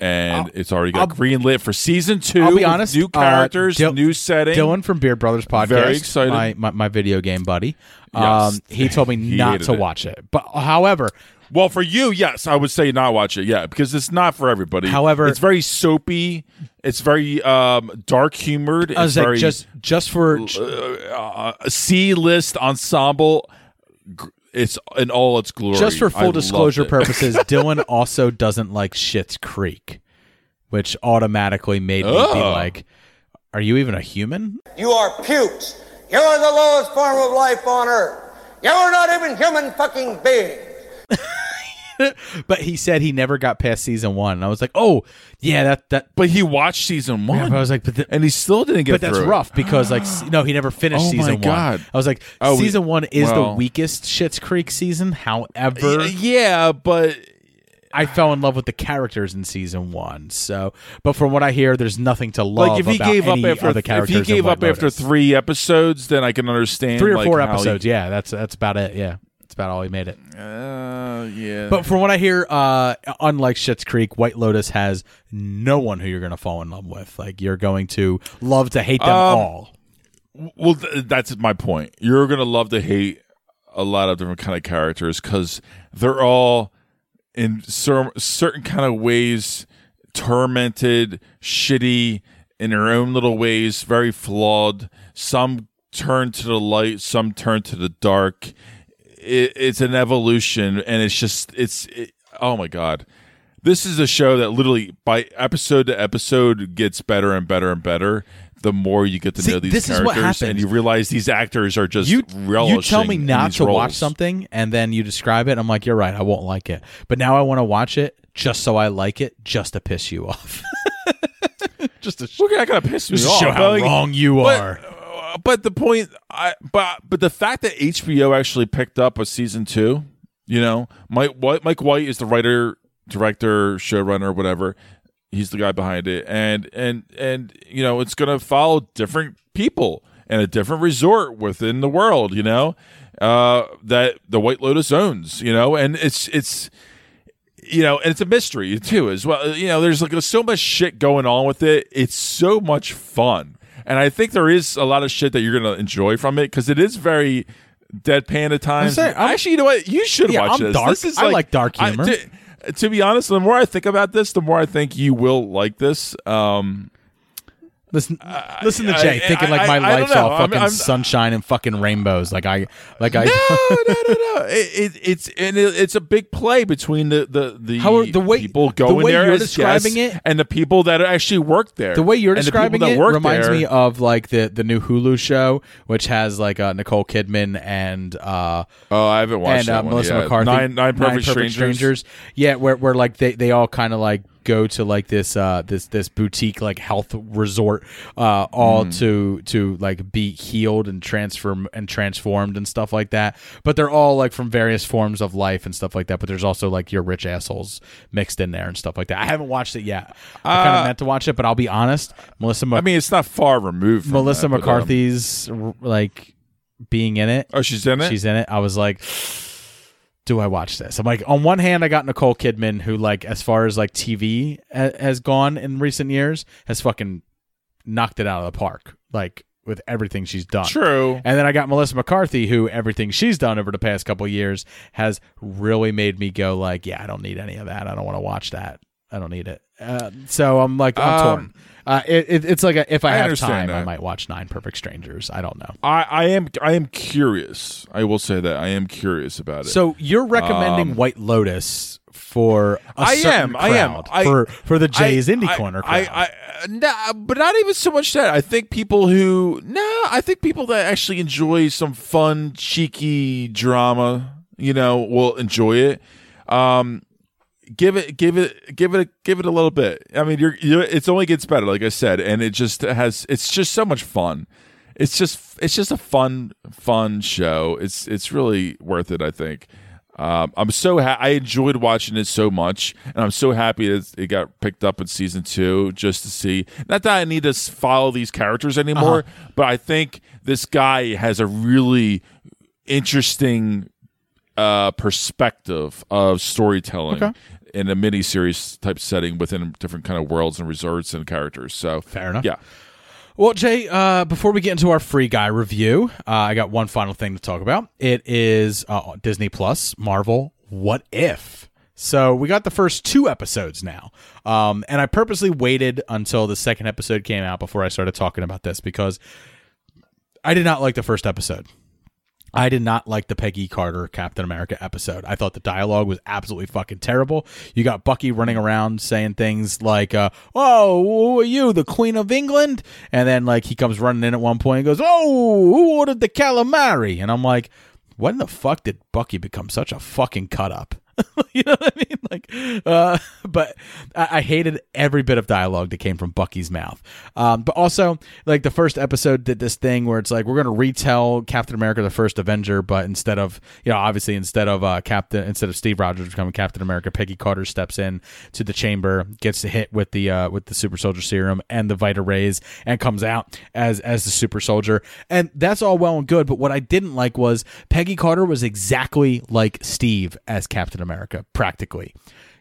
And it's already got I'll- greenlit for season 2 I'll be honest. New uh, characters, Dil- new setting. Dylan from Beard Brothers podcast. Very excited. My, my, my video game buddy. Yes. Um, he told me He not to it. watch it. But however, Well, for you, yes, I would say not watch it. Yeah, because it's not for everybody. However- it's very soapy. It's very um, dark humored. I was It's like, very just just for uh, C list ensemble. It's in all its glory. just for full loved disclosure purposes, Dylan also doesn't like Schitt's Creek, which automatically made me be Oh. like, "Are you even a human?" You are pukes. You are the lowest form of life on earth. You are not even human fucking beings. But he said he never got past season one, and I was like, "Oh, yeah, that that." But he watched season one. Yeah, but I was like, "But the, and he still didn't get but that's through rough because like no, he never finished Oh my season one. I was like, Oh, we- season one is the weakest Schitt's Creek season. However, Yeah, but I fell in love with the characters in season one. So, but from what I hear, there's nothing to love. like if he about gave up after the characters. if he gave up after three episodes, then I can understand three or like, four how he- episodes. yeah, that's that's about it. Yeah. That's about all he made it. Uh, yeah. But from what I hear, uh, unlike Schitt's Creek, White Lotus has no one who you're going to fall in love with. Like you're going to love to hate them Um, all. Well, th- that's my point. You're gonna love to hate a lot of different kind of characters because they're all in cer- certain kind of ways tormented, shitty in their own little ways, very flawed. Some turn to the light, some turn to the dark. It, it's an evolution, and it's just it's it, oh my god. This is a show that literally by episode to episode gets better and better and better. The more you get to See, know these this is what characters, and you realize these actors are just You you tell me not to watch something, and then you describe it. I'm like, you're right. I won't like it. But now I want to watch it just so I like it, just to piss you off. just to Look, I gotta piss off. show how like- wrong you but- are. But the point, I but but the fact that HBO actually picked up a season two, you know, Mike White, Mike White is the writer, director, showrunner, whatever. He's the guy behind it, and and and you know, it's gonna follow different people and a different resort within the world, you know, uh, that the White Lotus owns, you know, and it's it's you know, and it's a mystery too, as well. You know, there's like there's so much shit going on with it. It's so much fun, and I think there is a lot of shit that you're gonna enjoy from it because it is very deadpan at times. saying, I'm- Actually, you know what? You should Yeah, watch I'm this. dark. This is I like dark humor. to, to be honest, the more I think about this, the more I think you will like this. Um, Listen, listen to Jay I- thinking like I- my I life's all I'm- fucking I'm- sunshine and fucking rainbows. Like I, like I. no, no, no, no. It, it, it's and it, it's a big play between the the the, How are- the way- people the way there you're describing it- and the people that actually work there. The way you're And the people describing it reminds there- me of like the the new Hulu show, which has like uh, Nicole Kidman and uh, Oh, I haven't watched and uh, that one Melissa yet. McCarthy. Nine- Nine Perfect Strangers. Yeah, where where like they they all kind of like go to like this uh this this boutique like health resort uh all Mm. to to like be healed and transform and transformed and stuff like that but they're all like from various forms of life and stuff like that but there's also like your rich assholes mixed in there and stuff like that i haven't watched it yet i kind Uh, of meant to watch it but i'll be honest melissa Mc- I mean, it's not far removed. From melissa that, but, um, mccarthy's like being in it oh, she's in it. she's in it. I was like, do I watch this? I'm like, on one hand, I got Nicole Kidman, who like, as far as like TV ha- has gone in recent years, has fucking knocked it out of the park, like with everything she's done. True. And then I got Melissa McCarthy, who everything she's done over the past couple years has really made me go like, yeah, I don't need any of that. I don't want to watch that. I don't need it. Uh, so I'm like, I'm Um, torn. Uh, it, it, it's like a, if I, I have time, I might watch Nine Perfect Strangers. I don't know. I, I am I am curious. I will say that I am curious about it. So you're recommending Um, White Lotus for a I certain am. I am. I, for for the Jay's I- Indie I- Corner crowd. I, nah, but not even so much that. I think people who no, I think people that actually enjoy some fun, cheeky drama, you know, will enjoy it. Um, give it, give it, give it, give it a little bit. I mean, you're, you're, it's only gets better, like I said, and it just has. It's just so much fun. It's just, it's just a fun, fun show. It's, it's really worth it. I think. Um, I'm so ha- I enjoyed watching it so much, and I'm so happy that it got picked up in season two just to see. Not that I need to follow these characters anymore, Uh-huh. but I think this guy has a really interesting uh, perspective of storytelling Okay. In a mini series type setting within different kind of worlds and resorts and characters. So Fair enough. Yeah. Well, Jay, uh, before we get into our free guy review, uh, I got one final thing to talk about. It is uh, Disney Plus, Marvel, What If? So we got the first two episodes now. Um, and I purposely waited until the second episode came out before I started talking about this because I did not like the first episode. I did not like the Peggy Carter Captain America episode. I thought the dialogue was absolutely fucking terrible. You got Bucky running around saying things like, uh, "Oh, who are you, the Queen of England?" And then like he comes running in at one point and goes, "Oh, who ordered the calamari?" And I'm like, "When the fuck did Bucky become such a fucking cut up?" you know what I mean? Like, uh, but I, I hated every bit of dialogue that came from Bucky's mouth. Um, but also, like the first episode did this thing where it's like we're gonna retell Captain America: The First Avenger, but instead of you know, obviously instead of uh, Captain, instead of Steve Rogers becoming Captain America, Peggy Carter steps in to the chamber, gets hit with the uh, with the Super Soldier Serum and the Vita Rays, and comes out as as the Super Soldier, and that's all well and good. But what I didn't like was Peggy Carter was exactly like Steve as Captain America, practically.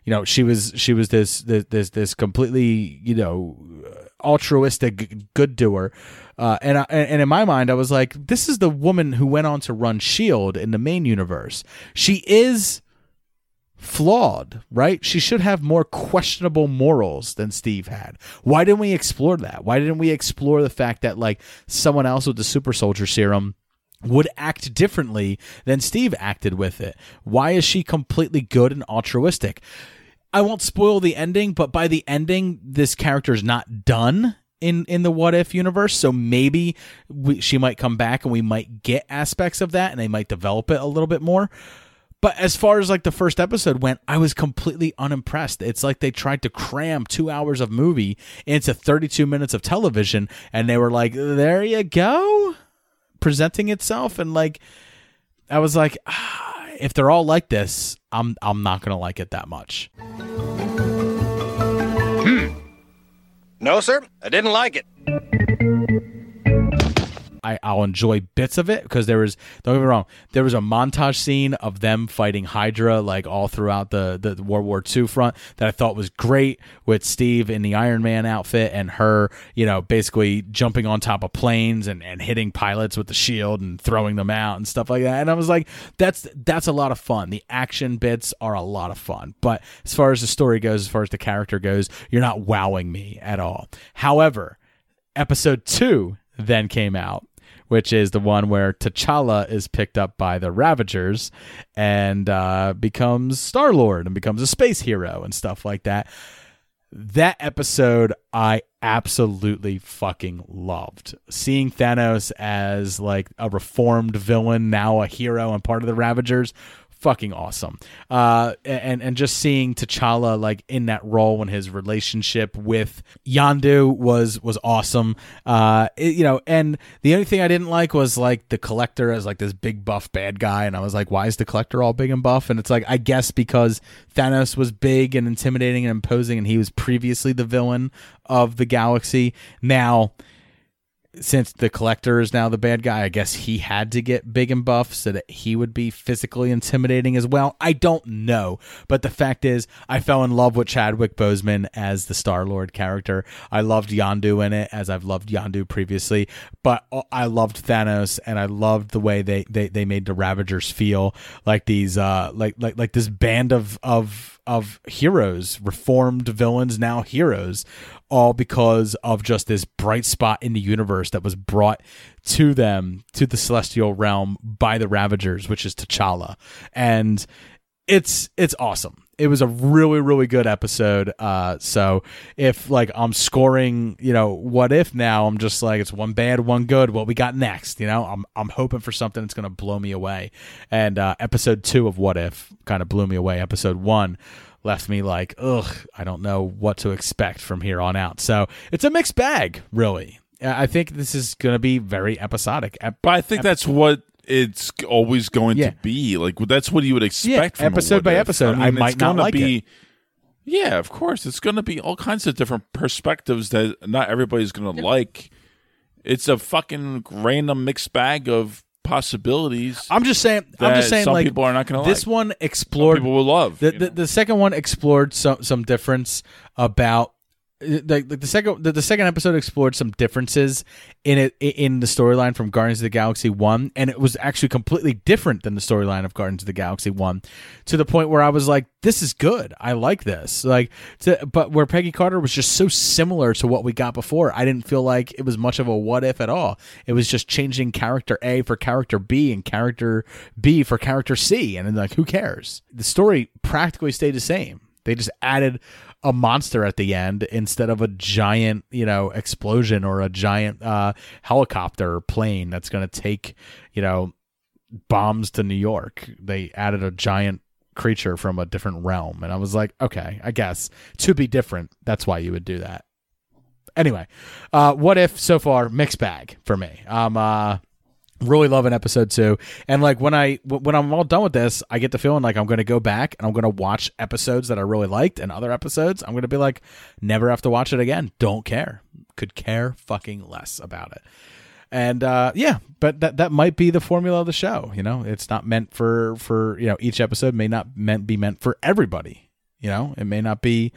You know, she was she was this this this, this completely you know altruistic good doer. Uh, and I, and in my mind, I was like, this is the woman who went on to run Shield in the main universe. She is flawed, right? She should have more questionable morals than Steve had. Why didn't we explore that? Why didn't we explore the fact that like someone else with the super soldier serum would act differently than Steve acted with it? Why is she completely good and altruistic? I won't spoil the ending, but by the ending, this character is not done in in the what if universe so maybe we, she might come back and we might get aspects of that and they might develop it a little bit more but as far as like the first episode went, I was completely unimpressed. It's like they tried to cram two hours of movie into 32 minutes of television, and they were like, there you go, presenting itself. And like, I was like, ah, if they're all like this, I'm, I'm not to like it that much. Hmm. No, sir, I didn't like it. I, I'll enjoy bits of it because there was don't get me wrong there was a montage scene of them fighting Hydra like all throughout the, the World War II front that I thought was great with Steve in the Iron Man outfit and her you know basically jumping on top of planes and, and hitting pilots with the shield and throwing them out and stuff like that. And I was like that's that's a lot of fun. The action bits are a lot of fun. But as far as the story goes as far as the character goes you're not wowing me at all. However episode two then came out which is the one where T'Challa is picked up by the Ravagers and uh, becomes Star Lord and becomes a space hero and stuff like that. That episode I absolutely fucking loved. Seeing Thanos as like a reformed villain, now a hero and part of the Ravagers, fucking awesome. Uh, and and just seeing T'Challa like in that role and his relationship with Yondu was was awesome. Uh, it, you know, and the only thing I didn't like was like the Collector as like this big buff bad guy, and I was like, why is the Collector all big and buff? And it's like I guess because Thanos was big and intimidating and imposing, and he was previously the villain of the galaxy. Now since the collector is now the bad guy, I guess he had to get big and buff so that he would be physically intimidating as well. I don't know, but the fact is, I fell in love with Chadwick Boseman as the Star Lord character. I loved Yondu in it, as I've loved Yondu previously, but I loved Thanos, and I loved the way they they, they made the Ravagers feel like these uh like like like this band of of of heroes, reformed villains, now heroes, all because of just this bright spot in the universe that was brought to them to the celestial realm by the Ravagers, which is T'Challa, and it's it's awesome. It was a really really good episode. Uh, so if like I'm scoring, you know, what if now I'm just like it's one bad, one good. What we got next? You know, I'm I'm hoping for something that's gonna blow me away. And uh, episode two of What If kind of blew me away. Episode one left me like, ugh, I don't know what to expect from here on out. So it's a mixed bag, really. I think this is going to be very episodic. But I think that's what it's always going yeah. to be. Like that's what you would expect. Yeah, episode by episode. I, mean, I might not like be, it. Yeah, of course. It's going to be all kinds of different perspectives that not everybody's going to yeah. like. It's a fucking random mixed bag of possibilities. I'm just saying. I'm just saying. Some like people are not going to. This like. one explored. Some people will love. The, the, the, second one explored some some difference about the, the, the second the, the, second episode explored some differences in it in the storyline from Guardians of the Galaxy 1 and it was actually completely different than the storyline of Guardians of the Galaxy 1 to the point where I was like this is good. I like this. Like to, but where Peggy Carter was just so similar to what we got before I didn't feel like it was much of a what if at all. It was just changing character A for character B and character B for character C and then like who cares? The story practically stayed the same. They just added a monster at the end instead of a giant, you know, explosion or a giant uh, helicopter plane that's going to take, you know, bombs to New York. They added a giant creature from a different realm. And I was like, okay, I guess to be different, that's why you would do that. Anyway, uh, what if so far mixed bag for me? I'm uh, really loving episode two, and like when i when I'm all done with this, I get the feeling like I'm going to go back and I'm going to watch episodes that I really liked, and other episodes I'm going to be like, never have to watch it again. Don't care. Could care fucking less about it. And uh, yeah, but that that might be the formula of the show. You know, it's not meant for for you know each episode may not meant be meant for everybody. You know, it may not be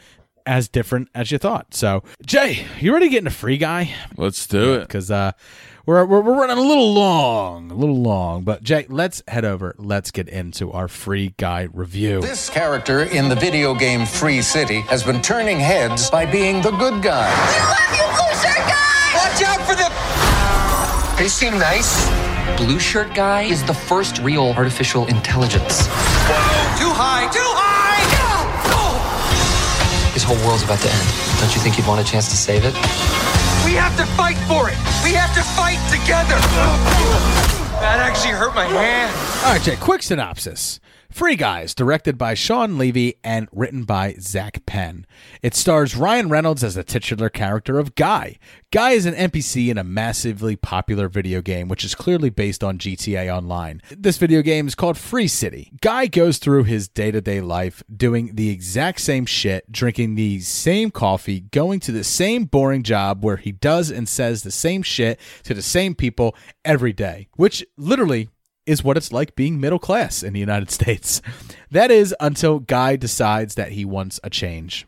as different as you thought. So, Jay, you ready to get into Free Guy? Let's do it. Because uh, we're, we're, we're running a little long, a little long. But, Jay, let's head over. Let's get into our Free Guy review. This character in the video game Free City has been turning heads by being the good guy. We love you, blue shirt guy. Watch out for the. They seem nice. Blue shirt guy is the first real artificial intelligence. Too high, too high! His whole world's about to end. Don't you think you'd want a chance to save it? We have to fight for it! We have to fight together! That actually hurt my hand. All right, Jay, quick synopsis. Free Guys, directed by Shawn Levy and written by Zak Penn. It stars Ryan Reynolds as the titular character of Guy. Guy is an NPC in a massively popular video game, which is clearly based on GTA Online. This video game is called Free City. Guy goes through his day to day life doing the exact same shit, drinking the same coffee, going to the same boring job where he does and says the same shit to the same people every day, which literally is what it's like being middle class in the United States. That is until Guy decides that he wants a change.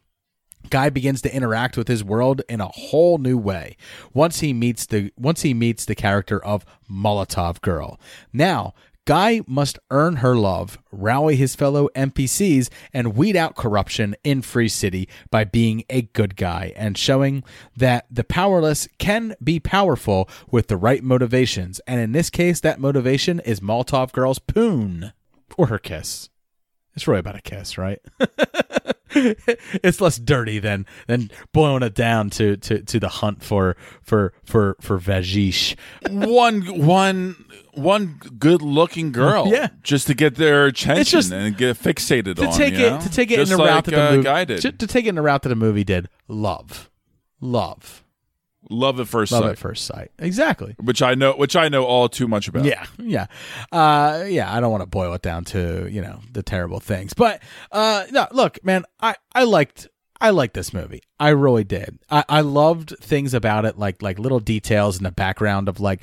Guy begins to interact with his world in a whole new way once he meets the once he meets the character of Molotov Girl. Now, Guy must earn her love, rally his fellow NPCs, and weed out corruption in Free City by being a good guy and showing that the powerless can be powerful with the right motivations. And in this case, that motivation is Molotov Girl's poon or her kiss. It's really about a kiss, right? it's less dirty than than boiling it down to to to the hunt for for for for vagish. one one one good looking girl, Yeah. just to get their attention just- and get fixated to on. take it know? to take it Just in the like, route that the uh, movie Guy did. to, to take it in the route that the movie did. Love, love, Love at first love sight, at first sight. Exactly. which I know, which I know all too much about. Yeah, yeah, uh, yeah. I don't want to boil it down to you know the terrible things, but uh, no. Look, man, I I liked I liked this movie. I really did. I I loved things about it, like like little details in the background of like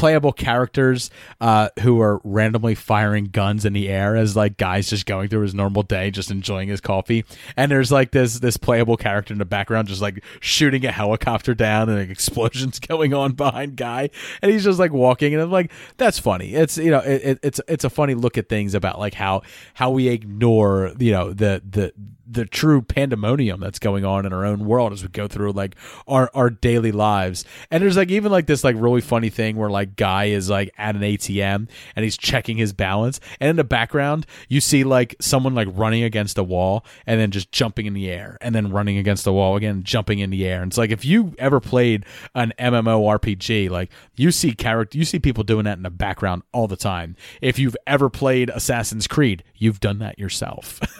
playable characters uh, who are randomly firing guns in the air as like guys just going through his normal day, just enjoying his coffee. And there's like this this playable character in the background just like shooting a helicopter down and like, explosions going on behind guy, and he's just like walking, and I'm like, that's funny. It's you know it, it, it's it's a funny look at things about like how how we ignore you know the the the true pandemonium that's going on in our own world as we go through like our our daily lives. And there's like even like this like really funny thing where like guy is like at an ATM and he's checking his balance and in the background you see like someone like running against a wall and then just jumping in the air and then running against the wall again jumping in the air. And it's like if you ever played an MMORPG like you see character you see people doing that in the background all the time. If you've ever played Assassin's Creed, you've done that yourself.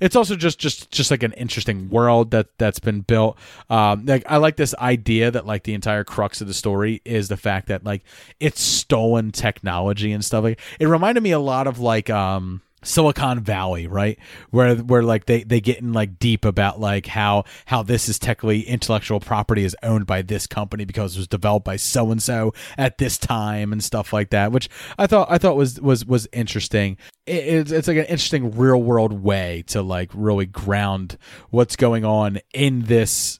it's also just just just like an interesting world that that's been built. Um like i like this idea that like the entire crux of the story is the fact that like it's stolen technology and stuff. Like it reminded me a lot of like um Silicon Valley, right? Where where like they they get in like deep about like how how this is technically intellectual property is owned by this company because it was developed by so and so at this time and stuff like that, which I thought I thought was was was interesting. It, it's it's like an interesting real world way to like really ground what's going on in this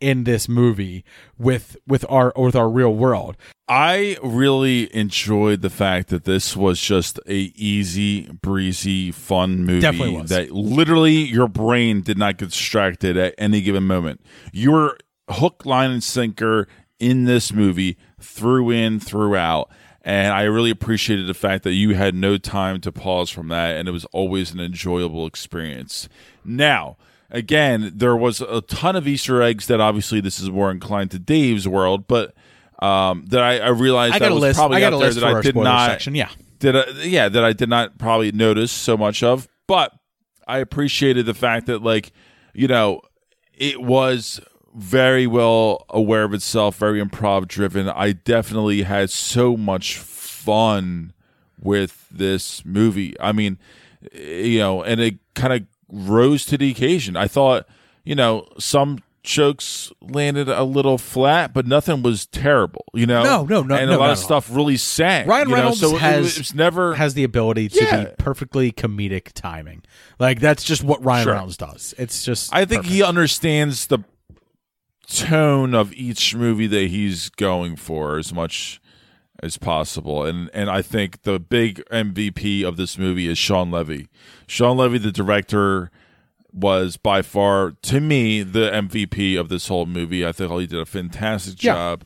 in this movie with with our with our real world. I really enjoyed the fact that this was just a easy, breezy, fun movie. Definitely was. That literally your brain did not get distracted at any given moment. You were hook, line, and sinker in this movie, through in, throughout. And I really appreciated the fact that you had no time to pause from that, and it was always an enjoyable experience. Now, again, there was a ton of Easter eggs that obviously this is more inclined to Dave's world, but um, that I, I realized I that was list. probably out there that I did not. section. Yeah. did I, yeah that I did not probably notice so much of, but I appreciated the fact that like you know it was very well aware of itself, very improv driven. I definitely had so much fun with this movie. I mean, you know, and it kind of rose to the occasion. I thought, you know, some chokes landed a little flat, but nothing was terrible. You know, No, no, no, and no, a lot of stuff really sang. Ryan you know? Reynolds so it- has it's never has the ability to Yeah. be perfectly comedic timing. Like that's just what Ryan Sure. Reynolds does. It's just I think he understands the tone of each movie that he's going for as much as possible. And and I think the big MVP of this movie is Shawn Levy. Shawn Levy, the director, was by far to me the MVP of this whole movie. I think he did a fantastic Yeah. job.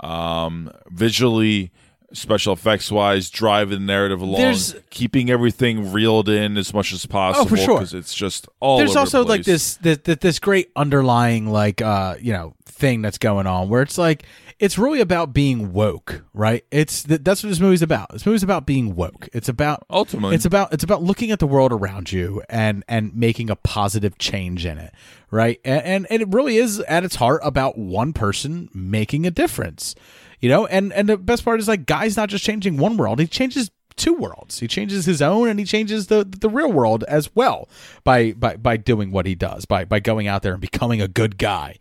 Um visually special effects wise, driving the narrative along, There's- keeping everything reeled in as much as possible. Oh, for sure. Because it's just all There's over the also like this this this great underlying like uh you know thing that's going on where it's like it's really about being woke, right? It's th- that's what this movie's about. This movie's about being woke. It's about Ultimately. it's about it's about looking at the world around you and and making a positive change in it, right? And and, and it really is at its heart about one person making a difference, you know. And and the best part is like Guy's not just changing one world; he changes two worlds. He changes his own and he changes the the real world as well by by by doing what he does by by going out there and becoming a good guy.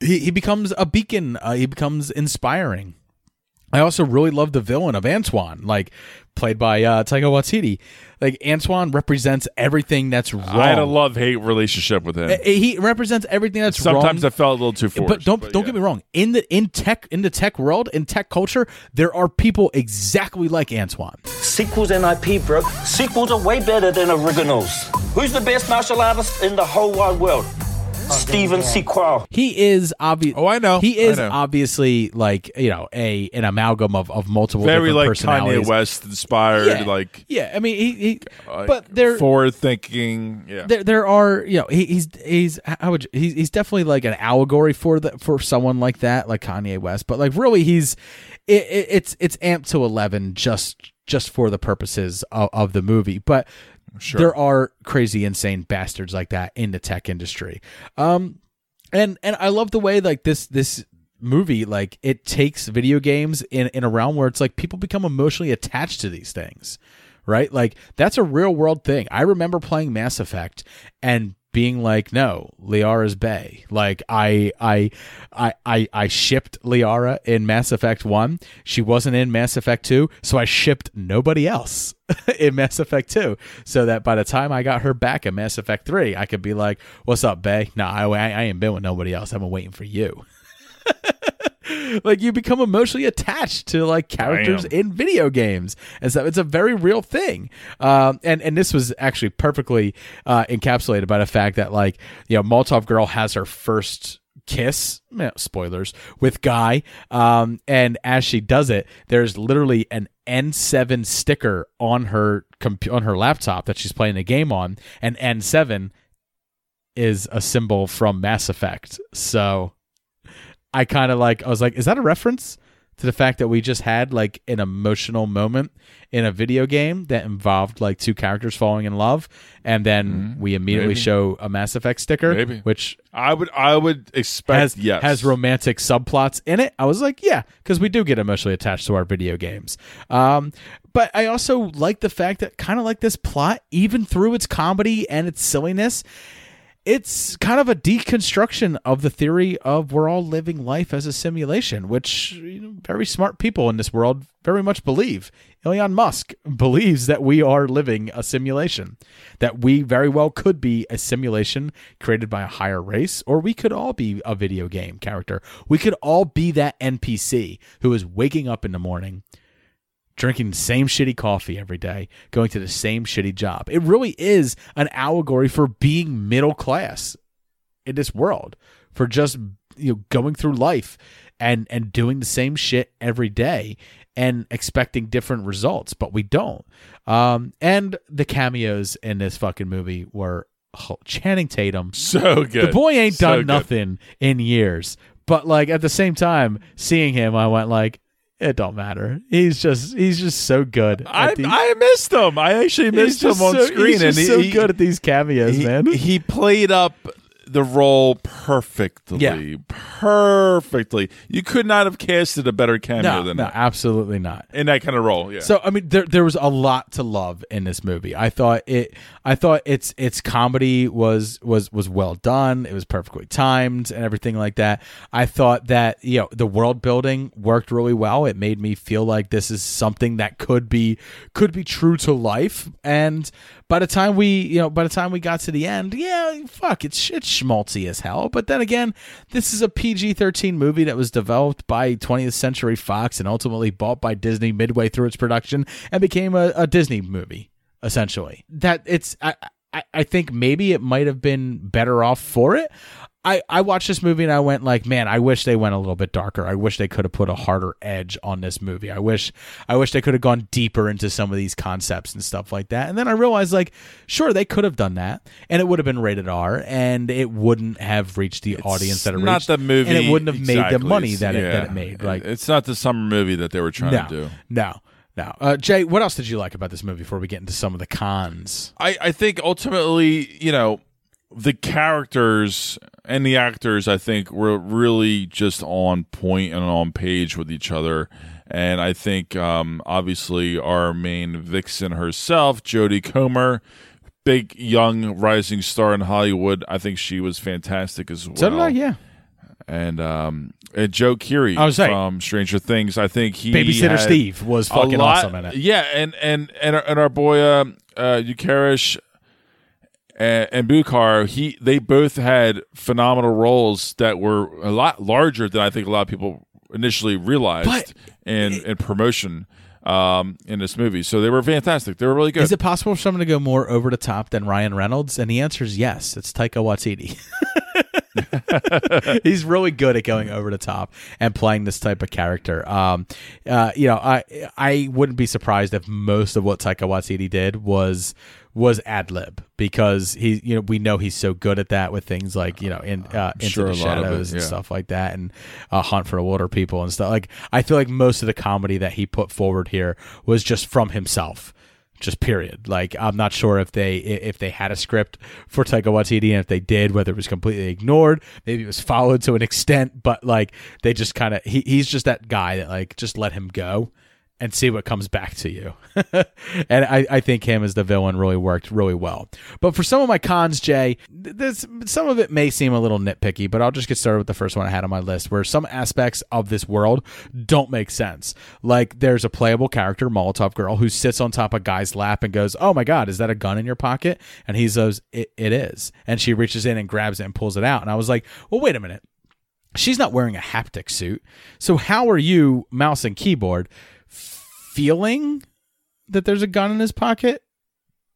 He he becomes a beacon. Uh, he becomes inspiring. I also really love the villain of Antwan, like played by uh, Taika Waititi. Like Antwan represents everything that's wrong. I had a love hate relationship with him. He represents everything that's Sometimes wrong. I felt a little too forced. But don't don't get me wrong. In the in tech in the tech world in tech culture, there are people exactly like Antwan. Sequels and IP, bro. Sequels are way better than originals. Who's the best martial artist in the whole wide world? Steven Sequel. He is obvious. Oh, I know. He is know. obviously like you know a an amalgam of, of multiple very different like personalities. Kanye West inspired, Yeah. like Yeah, I mean he, he like, but there forward thinking. Yeah, there there are you know he, he's he's how would you, he's he's definitely like an allegory for the for someone like that like Kanye West, but like really he's it, it, it's it's amped to eleven just just for the purposes of, of the movie, but. Sure. There are crazy, insane bastards like that in the tech industry, um, and and I love the way like this this movie like it takes video games in in a realm where it's like people become emotionally attached to these things right? Like that's a real world thing. I remember playing mass effect and being like no liara's bay. Like i i i i, I shipped liara in mass effect 1 she wasn't in mass effect 2 so i shipped nobody else in mass effect 2 so that by the time i got her back in mass effect 3 i could be like what's up bay? No I, I ain't been with nobody else. I've been waiting for you like you become emotionally attached to like characters in video games. And so it's a very real thing. Um, and and this was actually perfectly uh, encapsulated by the fact that like you know Molotov girl has her first kiss spoilers with guy. Um, and as she does it there's literally an N7 sticker on her compu- on her laptop that she's playing a game on. And N7 is a symbol from Mass Effect. So I kind of like I was like, is that a reference to the fact that we just had like an emotional moment in a video game that involved like two characters falling in love, and then we immediately maybe. show a Mass Effect sticker, Maybe. which I would I would expect has yes has romantic subplots in it. I was like, yeah, because we do get emotionally attached to our video games. Um, but I also like the fact that kind of like this plot, even through its comedy and its silliness, it's kind of a deconstruction of the theory of we're all living life as a simulation, which you know, very smart people in this world very much believe. Elon Musk believes that we are living a simulation, that we very well could be a simulation created by a higher race, or we could all be a video game character. We could all be that NPC who is waking up in the morning, drinking the same shitty coffee every day, going to the same shitty job. It really is an allegory for being middle class in this world, for just you know going through life and and doing the same shit every day and expecting different results, but we don't. Um, and the cameos in this fucking movie were oh, Channing Tatum. So good. The boy ain't So done good. nothing in years, but like at the same time, seeing him, I went like, It don't matter. He's just he's just so good. I, these- I missed him. I actually missed him on so- screen, He's and just he, so he- good at these cameos, he, man. He played up the role perfectly. Yeah. Perfectly. You could not have casted a better cameo no, than no, that. absolutely not. In that kind of role, yeah. So I mean, there there was a lot to love in this movie. I thought it. I thought its its comedy was was was well done. It was perfectly timed and everything like that. I thought that you know the world building worked really well. It made me feel like this is something that could be could be true to life. And by the time we you know by the time we got to the end, yeah, fuck, it's it's schmaltzy as hell. But then again, this is a PG thirteen movie that was developed by 20th Century Fox and ultimately bought by Disney midway through its production and became a, a Disney movie essentially. That it's I, I I think maybe it might have been better off for it. I, I watched this movie and I went like, man, I wish they went a little bit darker. I wish they could have put a harder edge on this movie. I wish I wish they could have gone deeper into some of these concepts and stuff like that. And then I realized like, sure, they could have done that and it would have been rated R and it wouldn't have reached the audience that it not reached. the movie, and it wouldn't have made the money that it that it made. Like it's not the summer movie that they were trying no, to do. no, no. Uh, Jay, what else did you like about this movie before we get into some of the cons? I, I think ultimately, you know, the characters and the actors, I think, were really just on point and on page with each other. And I think, um, obviously, our main vixen herself, Jodie Comer, big young rising star in Hollywood. I think she was fantastic as well. So did I, yeah. And um, and Joe Keery I was saying. from Stranger Things. I think he Babysitter Steve was fucking lot- awesome in it. Yeah, and and and our, and our boy uh, uh, Utkarsh and, and Bukhar, he they both had phenomenal roles that were a lot larger than I think a lot of people initially realized But- in in promotion um, in this movie. So they were fantastic. They were really good. Is it possible for someone to go more over the top than Ryan Reynolds? And the answer is yes. It's Taika Waititi. He's really good at going over the top and playing this type of character. Um, uh, you know, I I wouldn't be surprised if most of what Taika Waititi did was was ad lib because he you know we know he's so good at that with things like you know in uh, into Sure, the of it, shadows and stuff like that and uh, hunt for the Wilderpeople and stuff. Like I feel like most of the comedy that he put forward here was just from himself just period. Like I'm not sure if they if they had a script for Taika Waititi and if they did, whether it was completely ignored, maybe it was followed to an extent, but like they just kind of he, he's just that guy that like just let him go and see what comes back to you. and I, I think him as the villain really worked really well. But for some of my cons, Jay, this some of it may seem a little nitpicky, but I'll just get started with the first one I had on my list, where some aspects of this world don't make sense. Like there's a playable character, Molotov Girl, who sits on top of guy's lap and goes, "Oh my God, is that a gun in your pocket?" And he says, "It, it is." And she reaches in and grabs it and pulls it out. And I was like, "Well, wait a minute." She's not wearing a haptic suit. So how are you, mouse and keyboard, feeling that there's a gun in his pocket?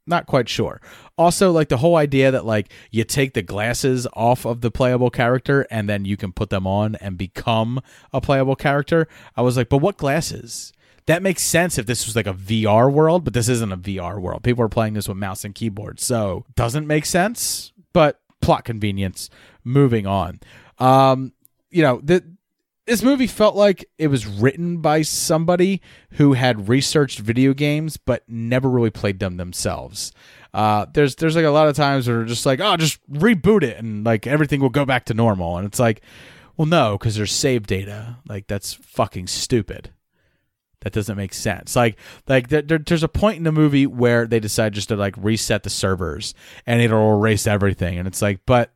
Not quite sure. Also, like the whole idea that like you take the glasses off of the playable character and then you can put them on and become a playable character. I was like, but what glasses? That makes sense if this was like a VR world, but this isn't a VR world. People are playing this with mouse and keyboard. So, doesn't make sense, but plot convenience. Moving on. Um, you know, the this movie felt like it was written by somebody who had researched video games but never really played them themselves. Uh, there's there's like a lot of times where just like, oh, just reboot it and like everything will go back to normal, and it's like, well, no, because there's save data. Like that's fucking stupid. That doesn't make sense. Like, like there, there- there's a point in the movie where they decide just to like reset the servers and it'll erase everything, and it's like, but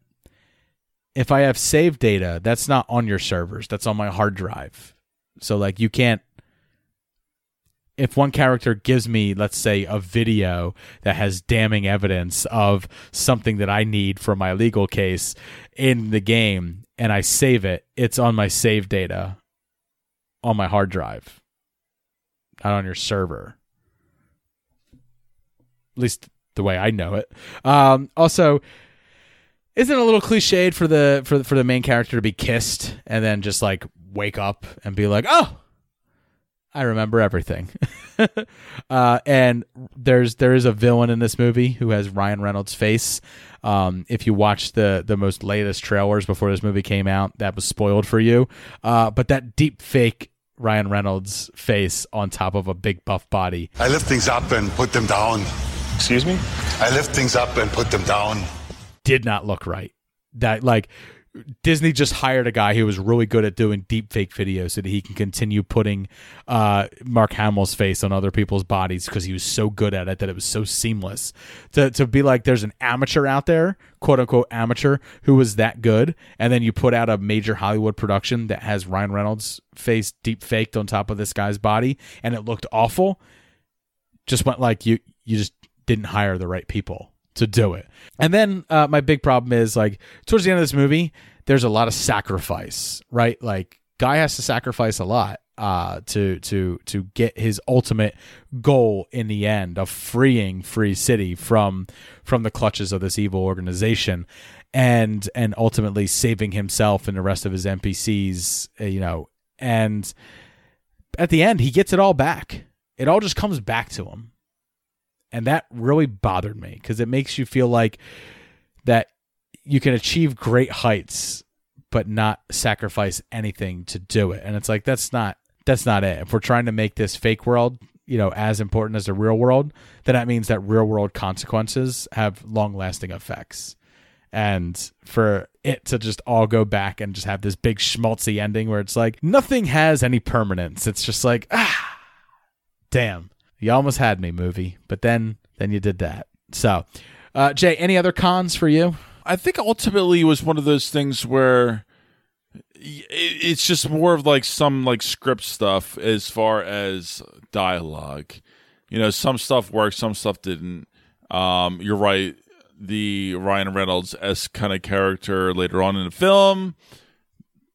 if I have save data, that's not on your servers. That's on my hard drive. So like you can't if one character gives me, let's say, a video that has damning evidence of something that I need for my legal case in the game and I save it, it's on my save data on my hard drive, not on your server. At least the way I know it. Um, also, isn't it a little cliched for the for for the main character to be kissed and then just like wake up and be like, "Oh, I remember everything." uh, and there's there is a villain in this movie who has Ryan Reynolds' face. Um, if you watch the the most latest trailers before this movie came out, that was spoiled for you. Uh, but that deep fake Ryan Reynolds' face on top of a big buff body. I lift things up and put them down. Excuse me? I lift things up and put them down. Did not look right. That like Disney just hired a guy who was really good at doing deep fake videos so that he can continue putting uh, Mark Hamill's face on other people's bodies because he was so good at it that it was so seamless. To, to be like, there's an amateur out there, quote unquote amateur, who was that good, and then you put out a major Hollywood production that has Ryan Reynolds' face deep faked on top of this guy's body, and it looked awful. Just went like you, you just didn't hire the right people to do it. And then uh, my big problem is like towards the end of this movie, there's a lot of sacrifice, right? Like guy has to sacrifice a lot uh, to to to get his ultimate goal in the end of freeing Free City from from the clutches of this evil organization, and and ultimately saving himself and the rest of his NPCs, uh, you know, and at the end he gets it all back. It all just comes back to him and that really bothered me because it makes you feel like that you can achieve great heights but not sacrifice anything to do it. And it's like that's not that's not it. If we're trying to make this fake world you know as important as the real world then that means that real world consequences have long lasting effects. And for it to just all go back and just have this big schmaltzy ending where it's like nothing has any permanence. It's just like ah damn you almost had me, movie, but then then you did that. So, uh, Jay, any other cons for you? I think ultimately it was one of those things where it's just more of like some like script stuff as far as dialogue. You know, some stuff worked, some stuff didn't. Um, you're right. The Ryan Reynolds s kind of character later on in the film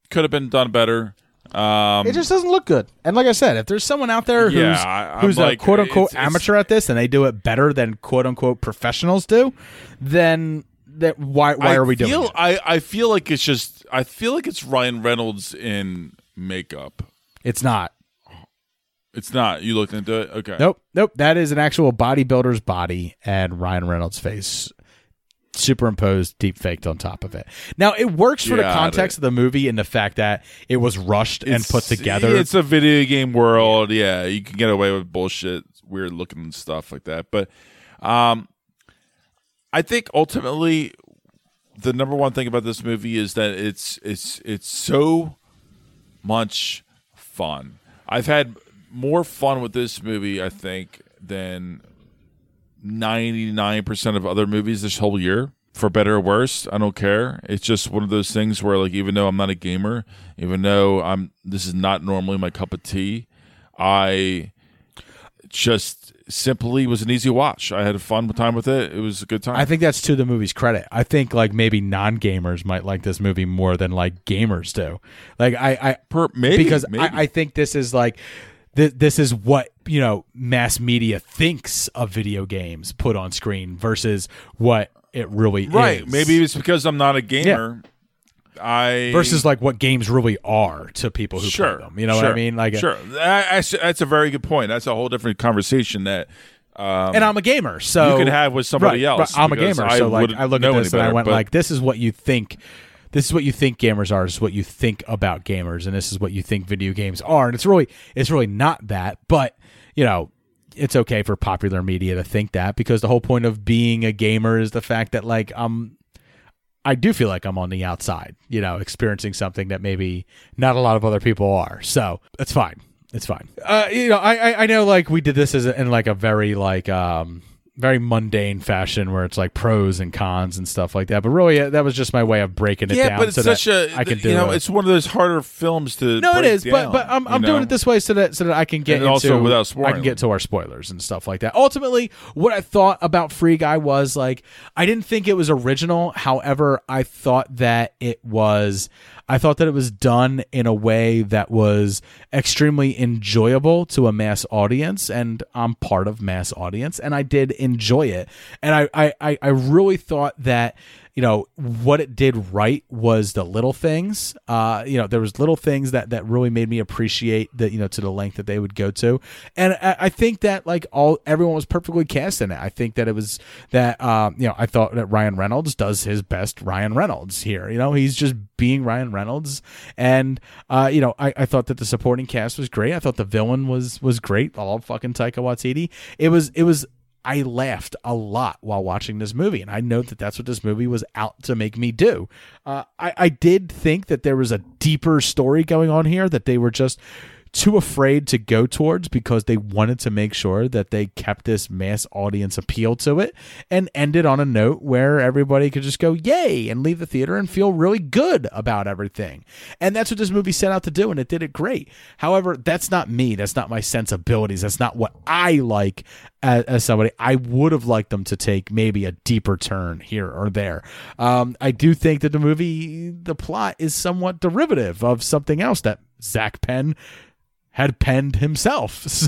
could have been done better. Um, it just doesn't look good. And like I said, if there's someone out there who's Yeah, I- who's like, a quote unquote it's- it's- amateur at this and they do it better than quote unquote professionals do, then that why why I are we feel, doing it? I, I feel like it's just I feel like it's Ryan Reynolds in makeup. It's not. It's not. You looked into it. Okay. Nope, nope. That is an actual bodybuilder's body and Ryan Reynolds' face superimposed, deep faked on top of it. Now it works for the context of the movie and the fact that it was rushed and put together. It's a video game world. Yeah, you can get away with bullshit, weird looking stuff like that. But um, I think ultimately the number one thing about this movie is that it's it's it's so much fun. I've had more fun with this movie, I think, than ninety nine percent of other movies this whole year. For better or worse, I don't care. It's just one of those things where, like, even though I'm not a gamer, even though I'm this is not normally my cup of tea, I just simply was an easy watch. I had a fun time with it. It was a good time. I think that's to the movie's credit. I think like maybe non gamers might like this movie more than like gamers do. Like I, I per, maybe because maybe. I, I think this is like th- this is what you know mass media thinks of video games put on screen versus what it really right. is. Maybe it's because I'm not a gamer. I versus like what games really are to people who sure, play them. You know what I mean? Like sure. I- I- that's a very good point. That's a whole different conversation that. Um, and I'm a gamer, so you could have with somebody Right, else. right. I'm a gamer, so like I look at this and I went like, "This is what you think. This is what you think gamers are. This is what you think about gamers, and this is what you think video games are." And it's really, it's really not that, but you know, it's okay for popular media to think that because the whole point of being a gamer is the fact that like I'm. I do feel like I'm on the outside, you know, experiencing something that maybe not a lot of other people are. So it's fine. It's fine. Uh, you know, I, I I know like we did this as a, in like a very like um very mundane fashion where it's like pros and cons and stuff like that. But really, uh, that was just my way of breaking it yeah, down. but it's so such that a I can do you know it. it's one of those harder films to No, it break is, but down, but I'm, you I'm doing it this way so that so that I can get And into also without I can get to our spoilers and stuff like that. Ultimately, what I thought about Free Guy was like I didn't think it was original. However, I thought that it was I thought that it was done in a way that was extremely enjoyable to a mass audience, and I'm part of mass audience, and I did enjoy it. And I I I, really thought that you know what it did right was the little things. Uh, you know, there was little things that that really made me appreciate that you know to the length that they would go to, and I, I think that like all everyone was perfectly cast in it. I think that it was that um, you know I thought that Ryan Reynolds does his best Ryan Reynolds here. You know, he's just being Ryan Reynolds, and uh, you know I, I thought that the supporting cast was great. I thought the villain was was great. All fucking Taika Waititi. It was it was I laughed a lot while watching this movie, and I know that that's what this movie was out to make me do. Uh, I, I did think that there was a deeper story going on here, that they were just too afraid to go towards because they wanted to make sure that they kept this mass audience appeal to it and ended on a note where everybody could just go yay and leave the theater and feel really good about everything. And that's what this movie set out to do and it did it great. However, that's not me. That's not my sensibilities. That's not what I like as, as somebody. I would have liked them to take maybe a deeper turn here or there. Um, I do think that the movie, the plot is somewhat derivative of something else that Zak Penn had penned himself. So,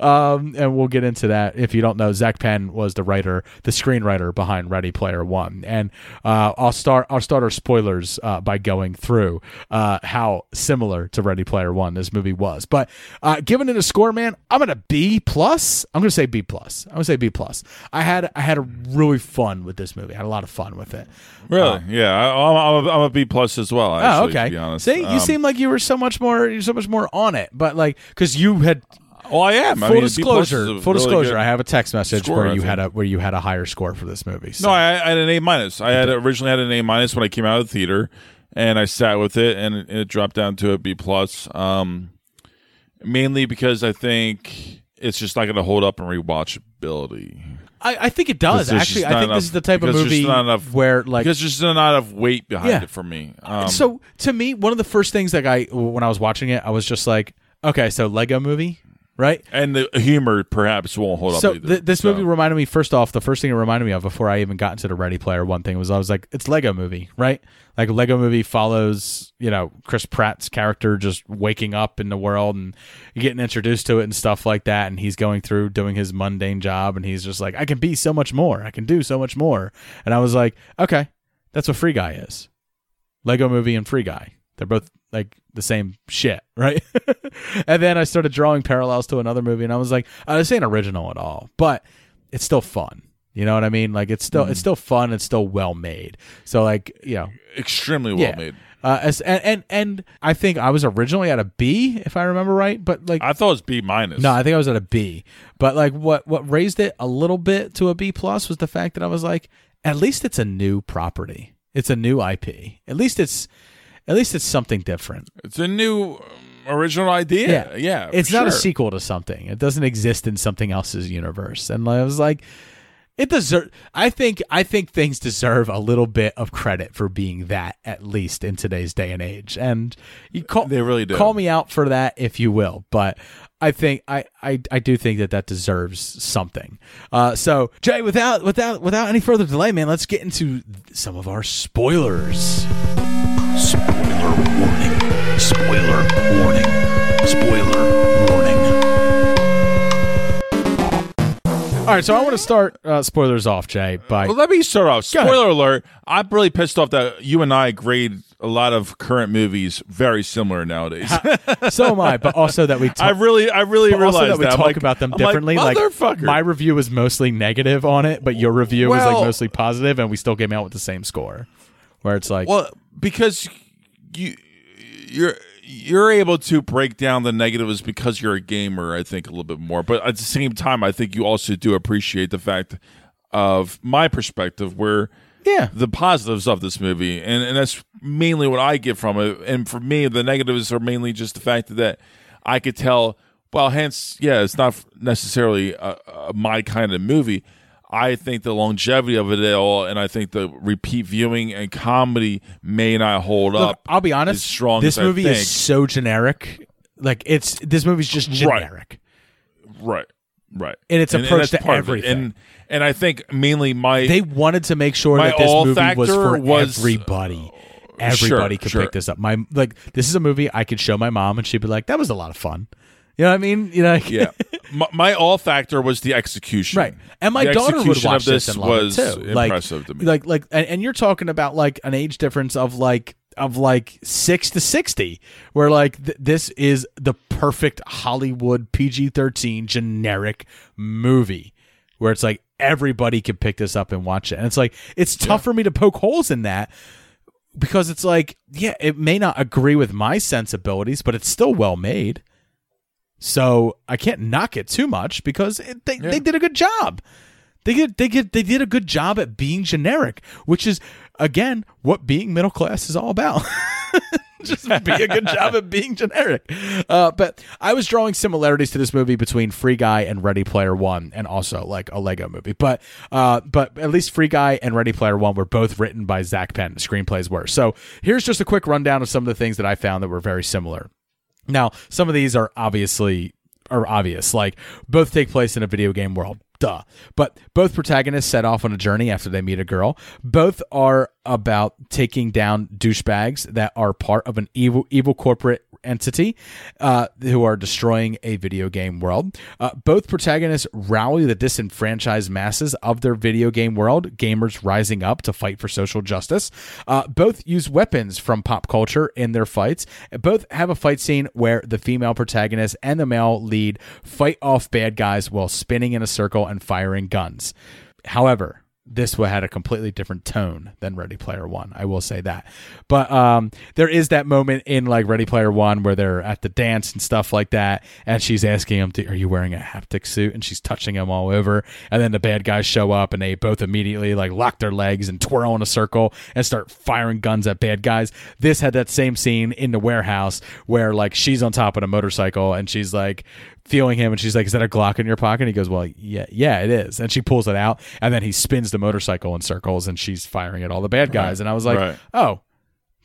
um, and we'll get into that. If you don't know, Zak Penn was the writer, the screenwriter behind Ready Player One. And uh, I'll start. I'll start our spoilers uh, by going through uh, how similar to Ready Player One this movie was. But uh, giving it a score, man, I'm gonna B plus. I'm gonna say B plus. I'm gonna say B plus. I had I had a really fun with this movie. I had a lot of fun with it. Really? Um, yeah, I, I'm, I'm, a, I'm a B plus as well. Actually, oh, okay. To be honest, See, you Um, seem like you were so much more, you're so much more on it, but like, because you had. Well, I am. I Full mean, B plus disclosure. Full really disclosure. I have a text message score, where I you think. had a where you had a higher score for this movie. So. No, I, I had an A minus. I had originally had an A minus when I came out of the theater, and I sat with it, and it, it dropped down to a B plus. Um, mainly because I think it's just not going to hold up in rewatchability. I, I think it does actually. I think enough- this is the type of movie enough- where like because there's just not enough weight behind Yeah. it for me. Um, so to me, one of the first things that I when I was watching it, I was just like, okay, so Lego movie, right? and the humor perhaps won't hold So up. Either, th- this so. movie reminded me first off, the first thing it reminded me of before I even got into the Ready Player One thing was I was like, it's Lego movie, right? Like Lego movie follows, you know, Chris Pratt's character just waking up in the world and getting introduced to it and stuff like that, and he's going through doing his mundane job, and he's just like, I can be so much more, I can do so much more, and I was like, okay, that's what Free Guy is, Lego movie and Free Guy. They're both like the same shit, right? and then I started drawing parallels to another movie, and I was like, oh, this ain't original at all, but it's still fun. You know what I mean? Like it's still it's still fun. It's still well made. So like you know, extremely well yeah. made. Uh, as, and, and and I think I was originally at a B if I remember right, but like I thought it was B minus. no, I think I was at a B. But like what what raised it a little bit to a B plus was the fact that I was like, at least it's a new property. It's a new IP. At least it's at least it's something different. It's a new um, original idea. Yeah, yeah it's not a sequel to something. It doesn't exist in something else's universe. And I was like, it deserve. I think I think things deserve a little bit of credit for being that, at least in today's day and age. And you call They really do. call me out for that if you will, but. I think I, I, I do think that that deserves something. Uh, so Jay, without without without any further delay, man, let's get into some of our spoilers. Spoiler warning. Spoiler warning. Spoiler warning. All right, so I want to start uh, spoilers off, Jay. By Well, let me start off. Spoiler alert! I'm really pissed off that you and I grade a lot of current movies very similar nowadays. so am I, but also that we. I really, I really But also realized that we I'm talk like- about them I'm like, differently. Like, motherfucker. my review was mostly negative on it, but your review was like mostly positive, and we still came out with the same score. Where it's like, well, because you you're you're able to break down the negatives because you're a gamer. I think a little bit more, but at the same time, I think you also do appreciate the fact of my perspective where. Yeah, the positives of this movie, and, and that's mainly what I get from it. And for me, the negatives are mainly just the fact that I could tell. Well, hence, yeah, it's not necessarily a, a, my kind of movie. I think the longevity of it all, and I think the repeat viewing and comedy may not hold look, up. I'll be honest. strong this movie is so generic. Like it's this movie's just generic. right, right, And its approach to part of it. everything. and and I think mainly my They wanted to make sure that this movie was for was- everybody. Uh, everybody Sure, could sure. pick this up. My like this is a movie I could show my mom and she'd be like, "That was a lot of fun." You know what I mean? You know, like- yeah. My, my all factor was the execution. Right. And my The daughter would watch this this was it too. Like, impressive to me. Like, like, and, and you're talking about like an age difference of like of like six to sixty, where like th- this is the perfect Hollywood PG-13 generic movie, where it's like everybody can pick this up and watch it, and it's like it's tough for me to poke holes in that because it's like yeah, it may not agree with my sensibilities, but it's still well made. So I can't knock it too much because it, they, they did a good job. They did they did they did a good job at being generic, which is again what being middle class is all about. Just be a good job at being generic. Uh, but I was drawing similarities to this movie between Free Guy and Ready Player One, and also like a Lego movie. But uh, but at least Free Guy and Ready Player One were both written by Zak Penn. Screenplays were. So here's just a quick rundown of some of the things that I found that were very similar. Now, some of these are obviously are obvious, like both take place in a video game world. Duh. But both protagonists set off on a journey after they meet a girl. Both are about taking down douchebags that are part of an evil evil corporate entity uh, who are destroying a video game world. Uh, both protagonists rally the disenfranchised masses of their video game world, gamers rising up to fight for social justice. Uh, both use weapons from pop culture in their fights. Both have a fight scene where the female protagonist and the male lead fight off bad guys while spinning in a circle and firing guns. However, this had a completely different tone than Ready Player One. I will say that. But um, there is that moment in like Ready Player One where they're at the dance and stuff like that, and she's asking him, "Are you wearing a haptic suit?" And she's touching him all over, and then the bad guys show up, and they both immediately like lock their legs and twirl in a circle and start firing guns at bad guys. This had that same scene in the warehouse where like she's on top of a motorcycle and she's like feeling him and she's like is that a glock in your pocket? And he goes well yeah yeah it is. And she pulls it out and then he spins the motorcycle in circles and she's firing at all the bad guys. Right. and i was like Right. oh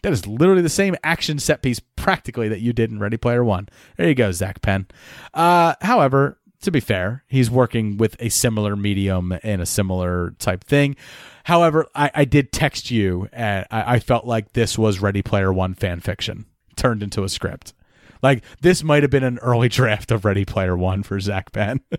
that is literally the same action set piece practically that you did in ready player one. There you go zak penn. Uh, however to be fair he's working with a similar medium and a similar type thing. However i, I did text you and I, I felt like this was ready player one fan fiction turned into a script like this might have been an early draft of Ready Player One for Zak Penn.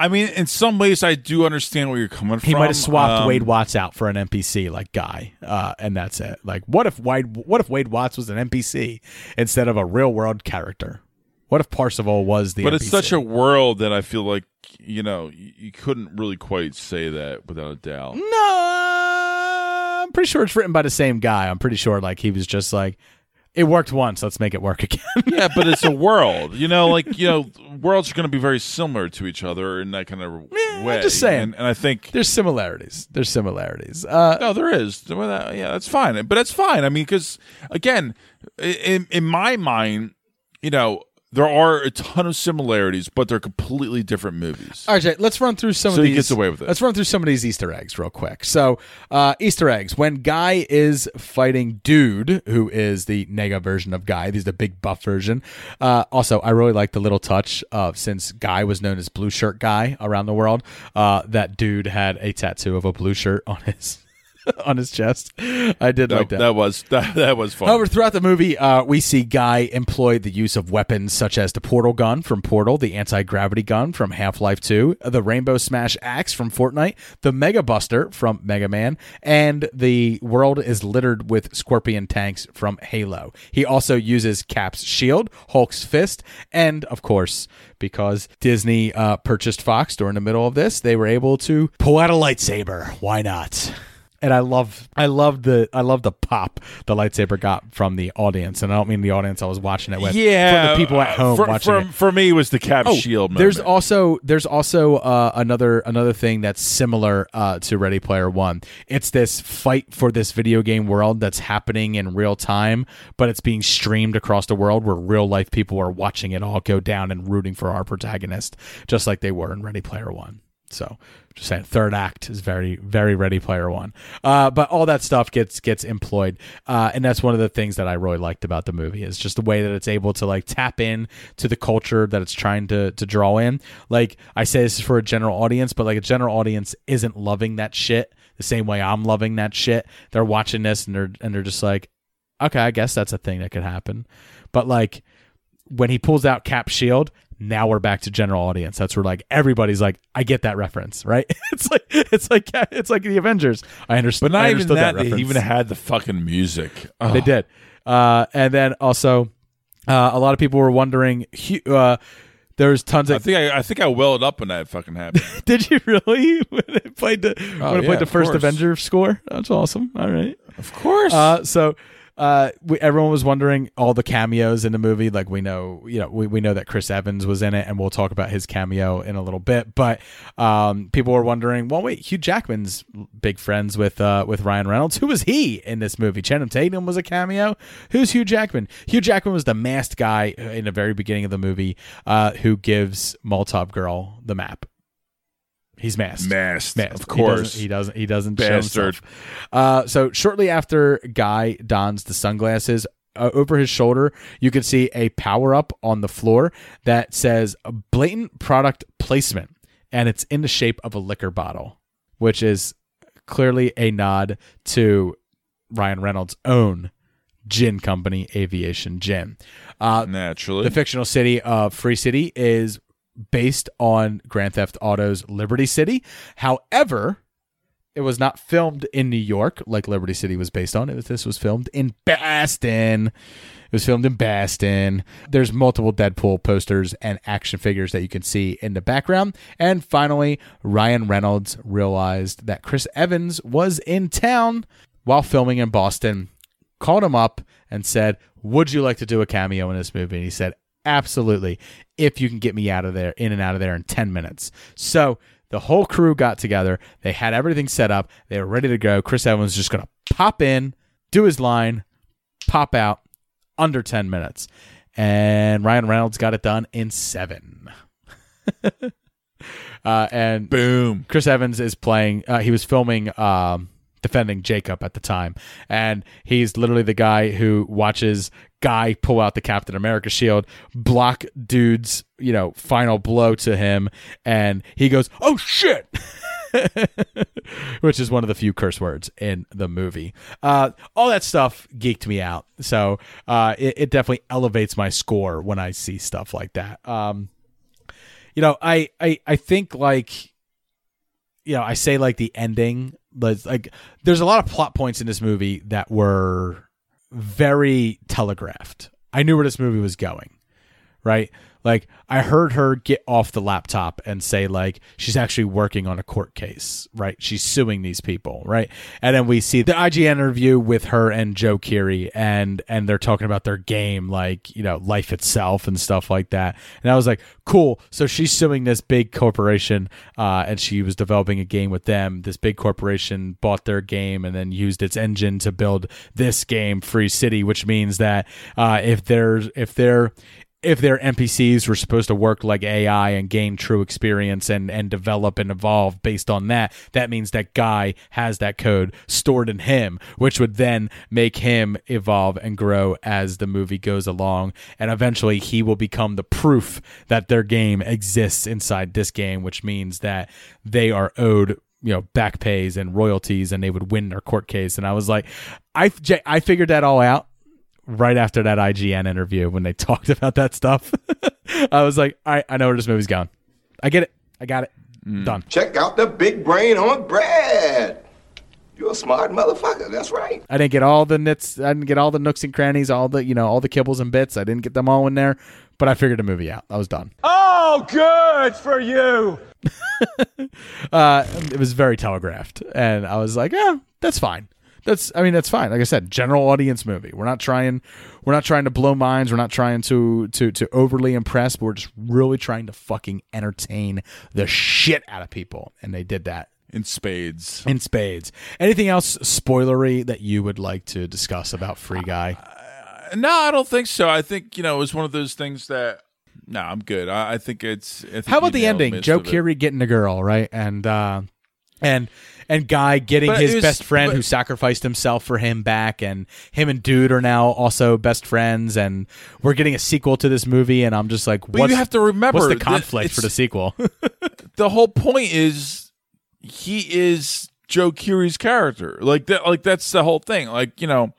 I mean, in some ways, I do understand where you're coming from. he might have swapped Um, Wade Watts out for an NPC like Guy, uh, and that's it. Like, what if Wade? What if Wade Watts was an NPC instead of a real world character? What if Parzival was the? But NPC? it's such a world that I feel like you know you, you couldn't really quite say that without a doubt. no. I'm pretty sure it's written by the same guy. I'm pretty sure like he was just like, it worked once. Let's make it work again. yeah, but it's a world. You know, like you know, worlds are going to be very similar to each other in that kind of way. I'm just saying. and, and I think There's similarities. There's similarities. Uh, no, there is. Yeah, that's fine. But that's fine. I mean, because again, in in my mind, you know, there are a ton of similarities, but they're completely different movies. All right, Jay, let's run through some So of he these. gets away with it. Let's run through some of these Easter eggs real quick. So, uh, Easter eggs. When Guy is fighting Dude, who is the nega version of Guy, he's the big buff version. Uh, also, I really like the little touch of since Guy was known as Blue Shirt Guy around the world, uh, that Dude had a tattoo of a blue shirt on his on his chest. I did like that. that was that, that was fun. However, throughout the movie, uh, we see Guy employ the use of weapons such as the portal gun from Portal, the anti gravity gun from Half Life 2, the Rainbow Smash axe from Fortnite, the Mega Buster from Mega Man, and the world is littered with Scorpion tanks from Halo. He also uses Cap's shield, Hulk's fist, and of course, because Disney uh, purchased Fox during the middle of this, they were able to pull out a lightsaber. Why not? And I love I love the I love the pop the lightsaber got from the audience, and I don't mean the audience I was watching it with. yeah, from the people at home for, watching for, it. for me, it was the Cap Oh, Shield. Moment. there's also there's also uh, another another thing that's similar uh, to Ready Player One. It's this fight for this video game world that's happening in real time, but it's being streamed across the world where real life people are watching it all go down and rooting for our protagonist, just like they were in Ready Player One. So just saying, third act is very, very Ready Player One. Uh, but all that stuff gets gets employed, uh, and that's one of the things that I really liked about the movie is just the way that it's able to like tap in to the culture that it's trying to to draw in. Like I say, this is for a general audience, but like a general audience isn't loving that shit the same way I'm loving that shit. They're watching this and they're and they're just like, okay, I guess that's a thing that could happen, but like when he pulls out Cap shield, now we're back to general audience. That's where like everybody's like, I get that reference, right? it's like it's like it's like the Avengers. I understand. But not I even understood that. that they reference. even had the fucking music. Oh. They did. Uh, and then also, uh, a lot of people were wondering. Uh, there's tons of. I think I, I think I welled up when that fucking happened. Did you really when it played the Oh, when it yeah, played the first course. Avenger score? That's awesome. All right, of course. Uh, so. Uh, we, everyone was wondering all the cameos in the movie. Like we know, you know, we, we know that Chris Evans was in it, and we'll talk about his cameo in a little bit. But um, people were wondering, well, wait, Hugh Jackman's big friends with uh, with Ryan Reynolds. Who was he in this movie? Channing Tatum was a cameo. Who's Hugh Jackman? Hugh Jackman was the masked guy in the very beginning of the movie uh, who gives Molotov Girl the map. He's masked. Masked, Masked. of course. He doesn't. He doesn't. He doesn't Bastard. Show himself. Uh, so shortly after Guy dons the sunglasses, uh, over his shoulder, you can see a power up on the floor that says blatant product placement, and it's in the shape of a liquor bottle, which is clearly a nod to Ryan Reynolds' own gin company, Aviation Gin. Uh, Naturally. the fictional city of Free City is based on Grand Theft Auto's Liberty City. However, it was not filmed in New York like Liberty City was based on. It was this was filmed in Boston. It was filmed in Boston. There's multiple Deadpool posters and action figures that you can see in the background. And finally, Ryan Reynolds realized that Chris Evans was in town while filming in Boston, called him up and said, "Would you like to do a cameo in this movie?" And he said, "Absolutely, if you can get me out of there, in and out of there in 10 minutes." So, the whole crew got together. They had everything set up. They were ready to go. Chris Evans just going to pop in, do his line, pop out under 10 minutes. And Ryan Reynolds got it done in 7. uh, and boom. Chris Evans is playing uh, he was filming um, defending Jacob at the time. And he's literally the guy who watches Guy pull out the Captain America shield, block dude's, you know, final blow to him, and he goes, "Oh shit." Which is one of the few curse words in the movie. Uh, all that stuff geeked me out. So uh, it, it definitely elevates my score when I see stuff like that. Um, you know, I, I, I think like you know, I say like the ending, like there's a lot of plot points in this movie that were very telegraphed. I knew where this movie was going, right? Like I heard her get off the laptop and say like she's actually working on a court case, right? She's suing these people, right? And then we see the IGN interview with her and Joe Keery and and they're talking about their game like, you know, life itself and stuff like that. And I was like, cool. So she's suing this big corporation uh, and she was developing a game with them. This big corporation bought their game and then used its engine to build this game, Free City, which means that uh, if there's if they're if their NPCs were supposed to work like AI and gain true experience and, and develop and evolve based on that, that means that Guy has that code stored in him, which would then make him evolve and grow as the movie goes along. And eventually he will become the proof that their game exists inside this game, which means that they are owed you know back pays and royalties and they would win their court case and i was like i i figured that all out right after that IGN interview when they talked about that stuff. I was like, all right, I know where this movie's going. I get it. I got it. Done. Check out the big brain on Brad. You're a smart motherfucker. That's right. I didn't get all the nits. I didn't get all the nooks and crannies, all the you know, all the kibbles and bits. I didn't get them all in there, but I figured the movie out. I was done. Oh, good for you. Uh, it was very telegraphed, and I was like, yeah, that's fine. That's I mean that's fine. Like I said, general audience movie. We're not trying we're not trying to blow minds. We're not trying to to to overly impress, but we're just really trying to fucking entertain the shit out of people. And they did that. In spades. In spades. Anything else spoilery that you would like to discuss about Free Guy? No, I don't think so. I think you know it was one of those things that. No, I'm good. I, I think it's. I think How about the ending? Joe. Keery getting the girl, right? And uh and and Guy getting But his was- best friend but- who sacrificed himself for him back, and him and Dude are now also best friends, and we're getting a sequel to this movie, and I'm just like, But what's, you have to remember what's the conflict for the sequel? the whole point is he is Joe Keery's character. Like that like that's the whole thing. Like, you know,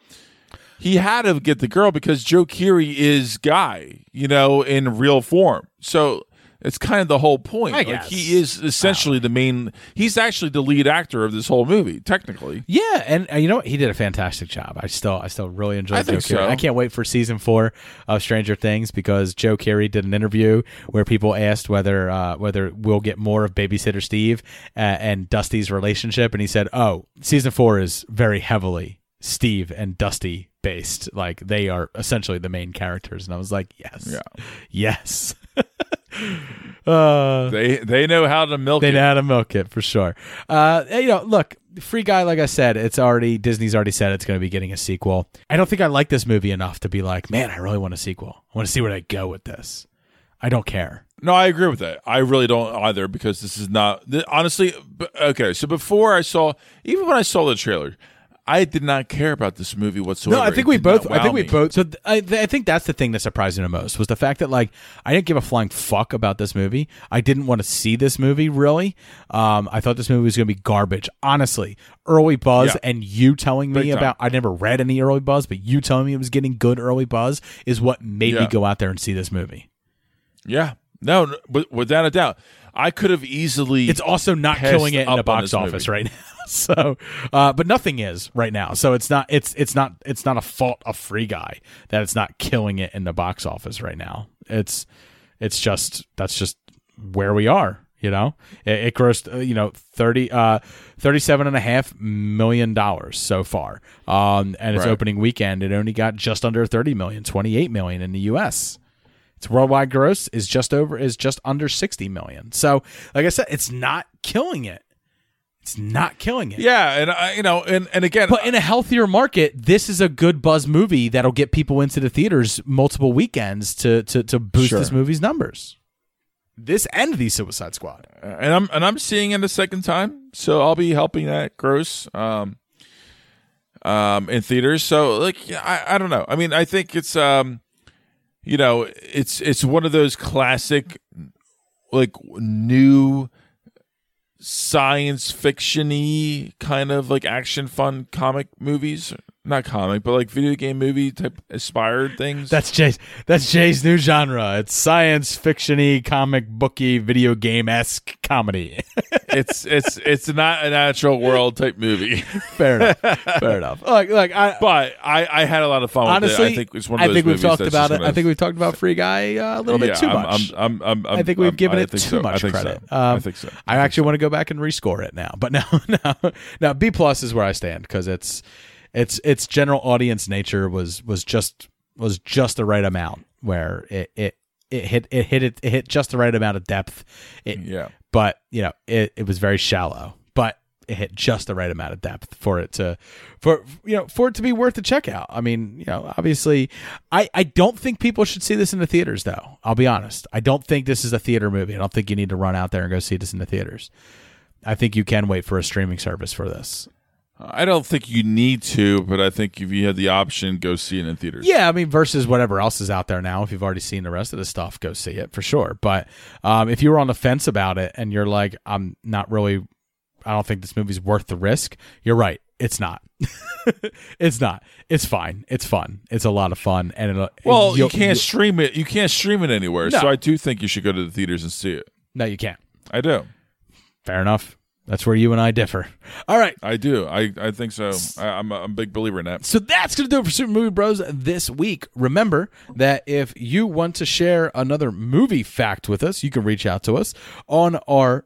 he had to get the girl because Joe Keery is guy, you know, in real form. So it's kind of the whole point. Like he is essentially the main. He's actually the lead actor of this whole movie, technically. Yeah, and uh, you know what? He did a fantastic job. I still, I still really enjoyed I Joe think Keery. so. I can't wait for season four of Stranger Things because Joe Keery did an interview where people asked whether uh, whether we'll get more of Babysitter Steve uh, and Dusty's relationship, and he said, "Oh, season four is very heavily Steve and Dusty based. Like they are essentially the main characters." And I was like, "Yes, Yeah. yes." uh, They they know how to milk they it. know how to milk it for sure. Uh, you know, look, Free Guy, like I said, it's already Disney's already said it's going to be getting a sequel. I don't think I like this movie enough to be like, man, I really want a sequel. I want to see where they go with this. I don't care. No, I agree with that. I really don't either because this is not honestly. Okay, so before I saw, even when I saw the trailer, I did not care about this movie whatsoever. No, I think It we both. I think we me. both. So th- I, th- I think that's the thing that surprised me the most was the fact that like I didn't give a flying fuck about this movie. I didn't want to see this movie really. Um, I thought this movie was going to be garbage. Honestly, early buzz Yeah. and you telling me Big time. about. I never read any early buzz, but you telling me it was getting good early buzz is what made me go out there and see this movie. Yeah, no, but without a doubt, I could have easily. It's also not killing it in on box office movie. right now. So, uh, but nothing is right now. So it's not. It's it's not. It's not a fault of Free Guy that it's not killing it in the box office right now. It's it's just that's just where we are. You know, it, it grossed uh, you know 30 uh 37 and a half million dollars so far. Um, and its Right. opening weekend, it only got just under 30 million, 28 million in the U.S. Its worldwide gross is just over is just under 60 million. So, like I said, it's not killing it. It's not killing it. Yeah, and I, you know, and and again, But in a healthier market, this is a good buzz movie that'll get people into the theaters multiple weekends to to to boost Sure. this movie's numbers. This and the Suicide Squad. and I'm and I'm seeing it a second time, so I'll be helping that gross um um in theaters. So like I I don't know. I mean, I think it's um you know, it's it's one of those classic like new science fiction-y kind of like action fun comic movies. Not comic, but like video game movie type inspired things. That's Jay's. That's Jay's new genre. It's science fictiony, comic booky, video game esque comedy. it's it's it's not a natural world type movie. Fair enough. Fair enough. Look, look. I, but I, I had a lot of fun with honestly, it. I think it's one of I think we've talked about it. I think we've talked about Free Guy uh, a little bit too I'm- much. I'm- I'm- I'm- I think we've given I it too so. I much think so. credit. I Um, think so. I actually want to go back and rescore it now, but now no, no. B plus is where I stand because it's it's its general audience nature was was just was just the right amount where it it it hit it hit it, it hit just the right amount of depth. It, Yeah. but you know it it was very shallow, but it hit just the right amount of depth for it to for you know for it to be worth the checkout. I mean, you know, obviously, I I don't think people should see this in the theaters though. I'll be honest. I don't think this is a theater movie. I don't think you need to run out there and go see this in the theaters. I think you can wait for a streaming service for this. I don't think you need to, but I think if you had the option, go see it in theaters. Yeah, I mean, versus whatever else is out there now. If you've already seen the rest of the stuff, go see it for sure. But um, if you were on the fence about it and you're like, I'm not really, I don't think this movie's worth the risk. You're right. It's not. it's not. It's fine. It's fun. It's a lot of fun. And it'll, Well, you can't stream it. You can't stream it anywhere. No. So I do think you should go to the theaters and see it. No, you can't. I do. Fair enough. That's where you and I differ. All right. I do. I, I think so. I, I'm, a, I'm a big believer in that. So that's going to do it for Super Movie Bros this week. Remember that if you want to share another movie fact with us, you can reach out to us on our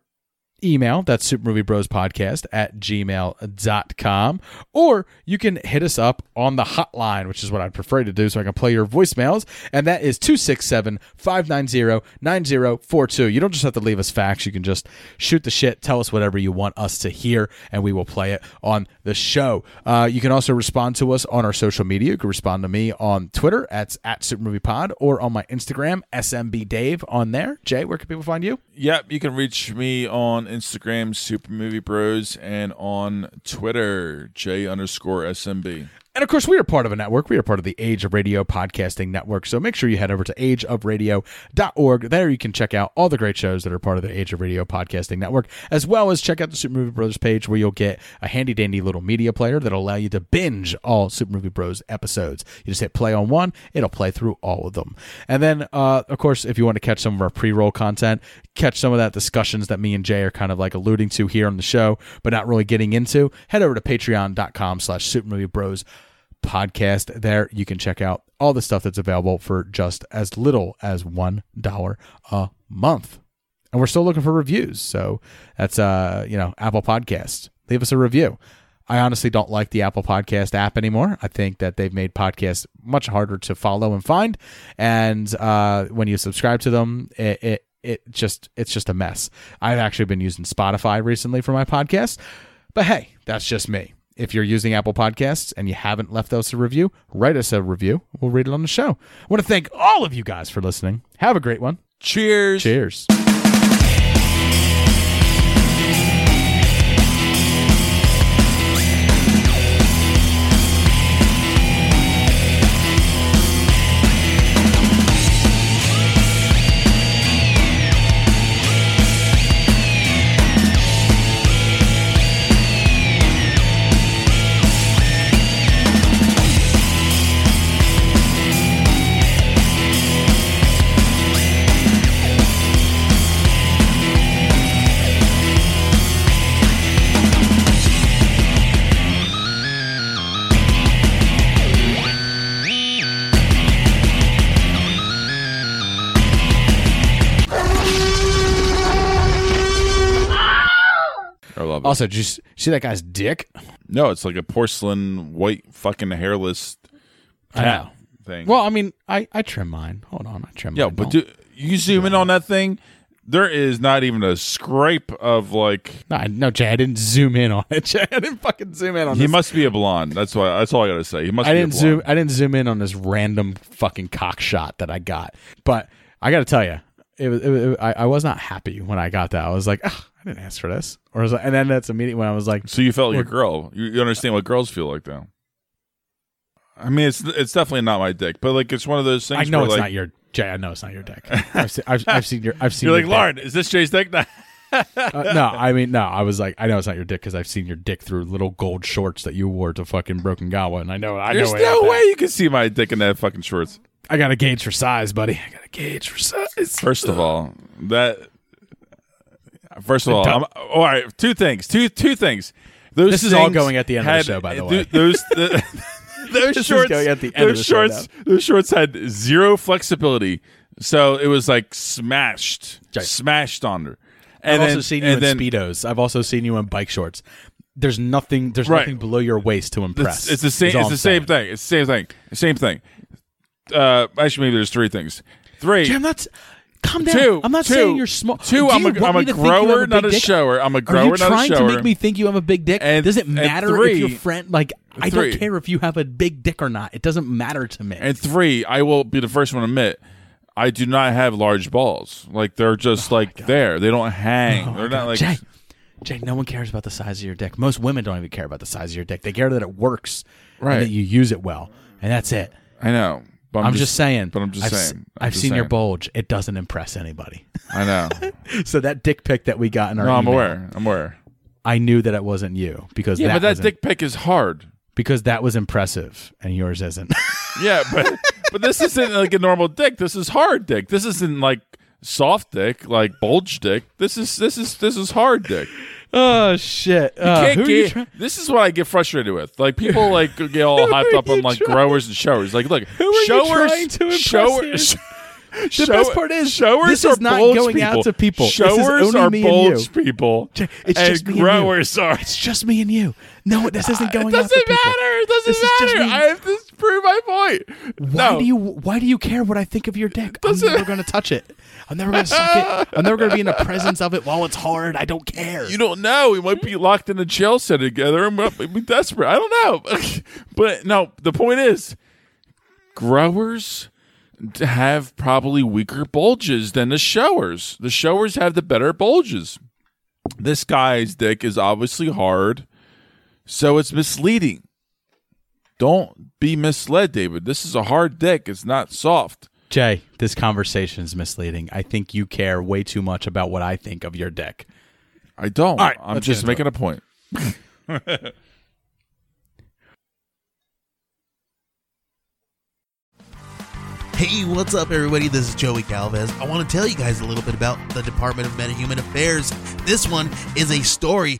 email. That's supermoviebrospodcast at gmail.com. Or you can hit us up on the hotline, which is what I'd prefer to do so I can play your voicemails. And that is 267 590 9042. You don't just have to leave us facts. You can just shoot the shit, tell us whatever you want us to hear, and we will play it on the show. Uh, you can also respond to us on our social media. You can respond to me on Twitter at, at SuperMoviePod or on my Instagram, SMBDave on there. Jay, where can people find you? Yep, you can reach me on Instagram, Super Movie Bros, and on Twitter, J underscore SMB. And of course, we are part of a network. We are part of the Age of Radio Podcasting Network. So make sure you head over to ageofradio.org. There you can check out all the great shows that are part of the Age of Radio Podcasting Network, as well as check out the Super Movie Brothers page where you'll get a handy dandy little media player that'll allow you to binge all Super Movie Bros episodes. You just hit play on one, it'll play through all of them. And then, uh, of course, if you want to catch some of our pre roll content, catch some of that discussions that me and Jay are kind of like alluding to here on the show, but not really getting into, head over to patreon.com slash Super Movie Bros podcast. There you can check out all the stuff that's available for just as little as $1 a month. And we're still looking for reviews. So that's, uh, you know, Apple Podcasts. Leave us a review. I honestly don't like the Apple Podcast app anymore. I think that they've made podcasts much harder to follow and find. And uh, when you subscribe to them, it, it it just it's just a mess. I've actually been using Spotify recently for my podcast. But hey, that's just me. If you're using Apple Podcasts and you haven't left us a review, write us a review. We'll read it on the show. I want to thank all of you guys for listening. Have a great one. Cheers. Cheers. It. Also, did you see that guy's dick? No, it's like a porcelain white fucking hairless I know. thing. Well, I mean, I, I trim mine. Hold on, I trim Yo, mine. but Don't- you zoom in on that thing, there is not even a scrape of like. No, I- no, Jay, I didn't zoom in on it. Jay, I didn't fucking zoom in on He this. must be a blonde. That's why. That's all I gotta say. He must. I be didn't a zoom. I didn't zoom in on this random fucking cock shot that I got. But I got to tell you, it was. It, was- it, I, I was not happy when I got that. I was like, "Ugh, I didn't ask for this. Or was, and then that's immediately when I was like, So you felt like a girl. You, you understand what girls feel like, though. I mean, it's it's definitely not my dick, but like it's one of those things. I know where, it's like, not your Jay. I know it's not your dick. I've, seen, I've, I've seen your. I've seen. You're your like dick. Lauren. Is this Jay's dick? Uh, no, I mean no. I was like, I know it's not your dick because I've seen your dick through little gold shorts that you wore to fucking Broken Gawa, and I know. I There's know. no way you can see my dick in that fucking shorts. I got a gauge for size, buddy. I got a gauge for size. First of all, that. First of all, I'm, all right. Two things. Two two things. Those This is all going at the end of the show, by the way. Those the, those This shorts. going at the end of those the show shorts. Those shorts had zero flexibility, so it was like smashed, smashed on her. I've And also then, seen you in then, speedos. I've also seen you in bike shorts. There's nothing. There's Right. nothing below your waist to impress. It's, it's the same. It's I'm the same saying. thing. It's the same thing. Same thing. Uh, actually, maybe there's three things. Three. Jim, that's calm down. Two. I'm not two, saying you're small. Two. I'm you a, I'm a to think you have grower, a not a dick? shower. I'm a grower, you not a shower. You're trying to make me think you have a big dick? And- Does it matter three- if your friend like I Three. don't care if you have a big dick or not. It doesn't matter to me. And three, I will be the first one to admit, I do not have large balls. Like they're just like there. They don't hang. Oh they're not like. Jay, Jay, no one cares about the size of your dick. Most women don't even care about the size of your dick. They care that it works Right. and that you use it well, and that's it. I know. But I'm, just, saying. But I'm just I've, saying. I'm I've just seen your bulge. It doesn't impress anybody. I know. so that dick pic that we got in our no, I'm email, aware. I'm aware. I knew that it wasn't you because Yeah, that but that dick pic is hard. because that was impressive and yours isn't. Yeah, but but this isn't like a normal dick. This is hard dick. This isn't like soft dick, like bulge dick. This is this is this is hard dick. Oh shit! You uh, can't get, this is what I get frustrated with. Like people like get all hyped up on like growers and showers. Like, look, Who are you showers, trying to impress showers. The best part is showers this are is not going people. out to people. This is Showers only are you. bulge people. It's and just me and you. growers are. It's just me and you. No, this isn't It going to doesn't matter. It doesn't This matter. me. I have to prove my point. Why no. do you Why do you care what I think of your dick? I'm never going to touch it. I'm never going to suck it. I'm never going to be in the presence of it while it's hard. I don't care. You don't know. We might be locked in a jail cell together and might be desperate. I don't know. but no, the point is, growers have probably weaker bulges than the showers. The showers have the better bulges. This guy's dick is obviously hard, so it's misleading. Don't be misled, David. This is a hard dick. It's not soft. Jay, this conversation is misleading. I think you care way too much about what I think of your dick. I don't. All right, I'm just get into making a point. Hey, what's up, everybody? This is Joey Calvez. I want to tell you guys a little bit about the Department of Metahuman Affairs. This one is a story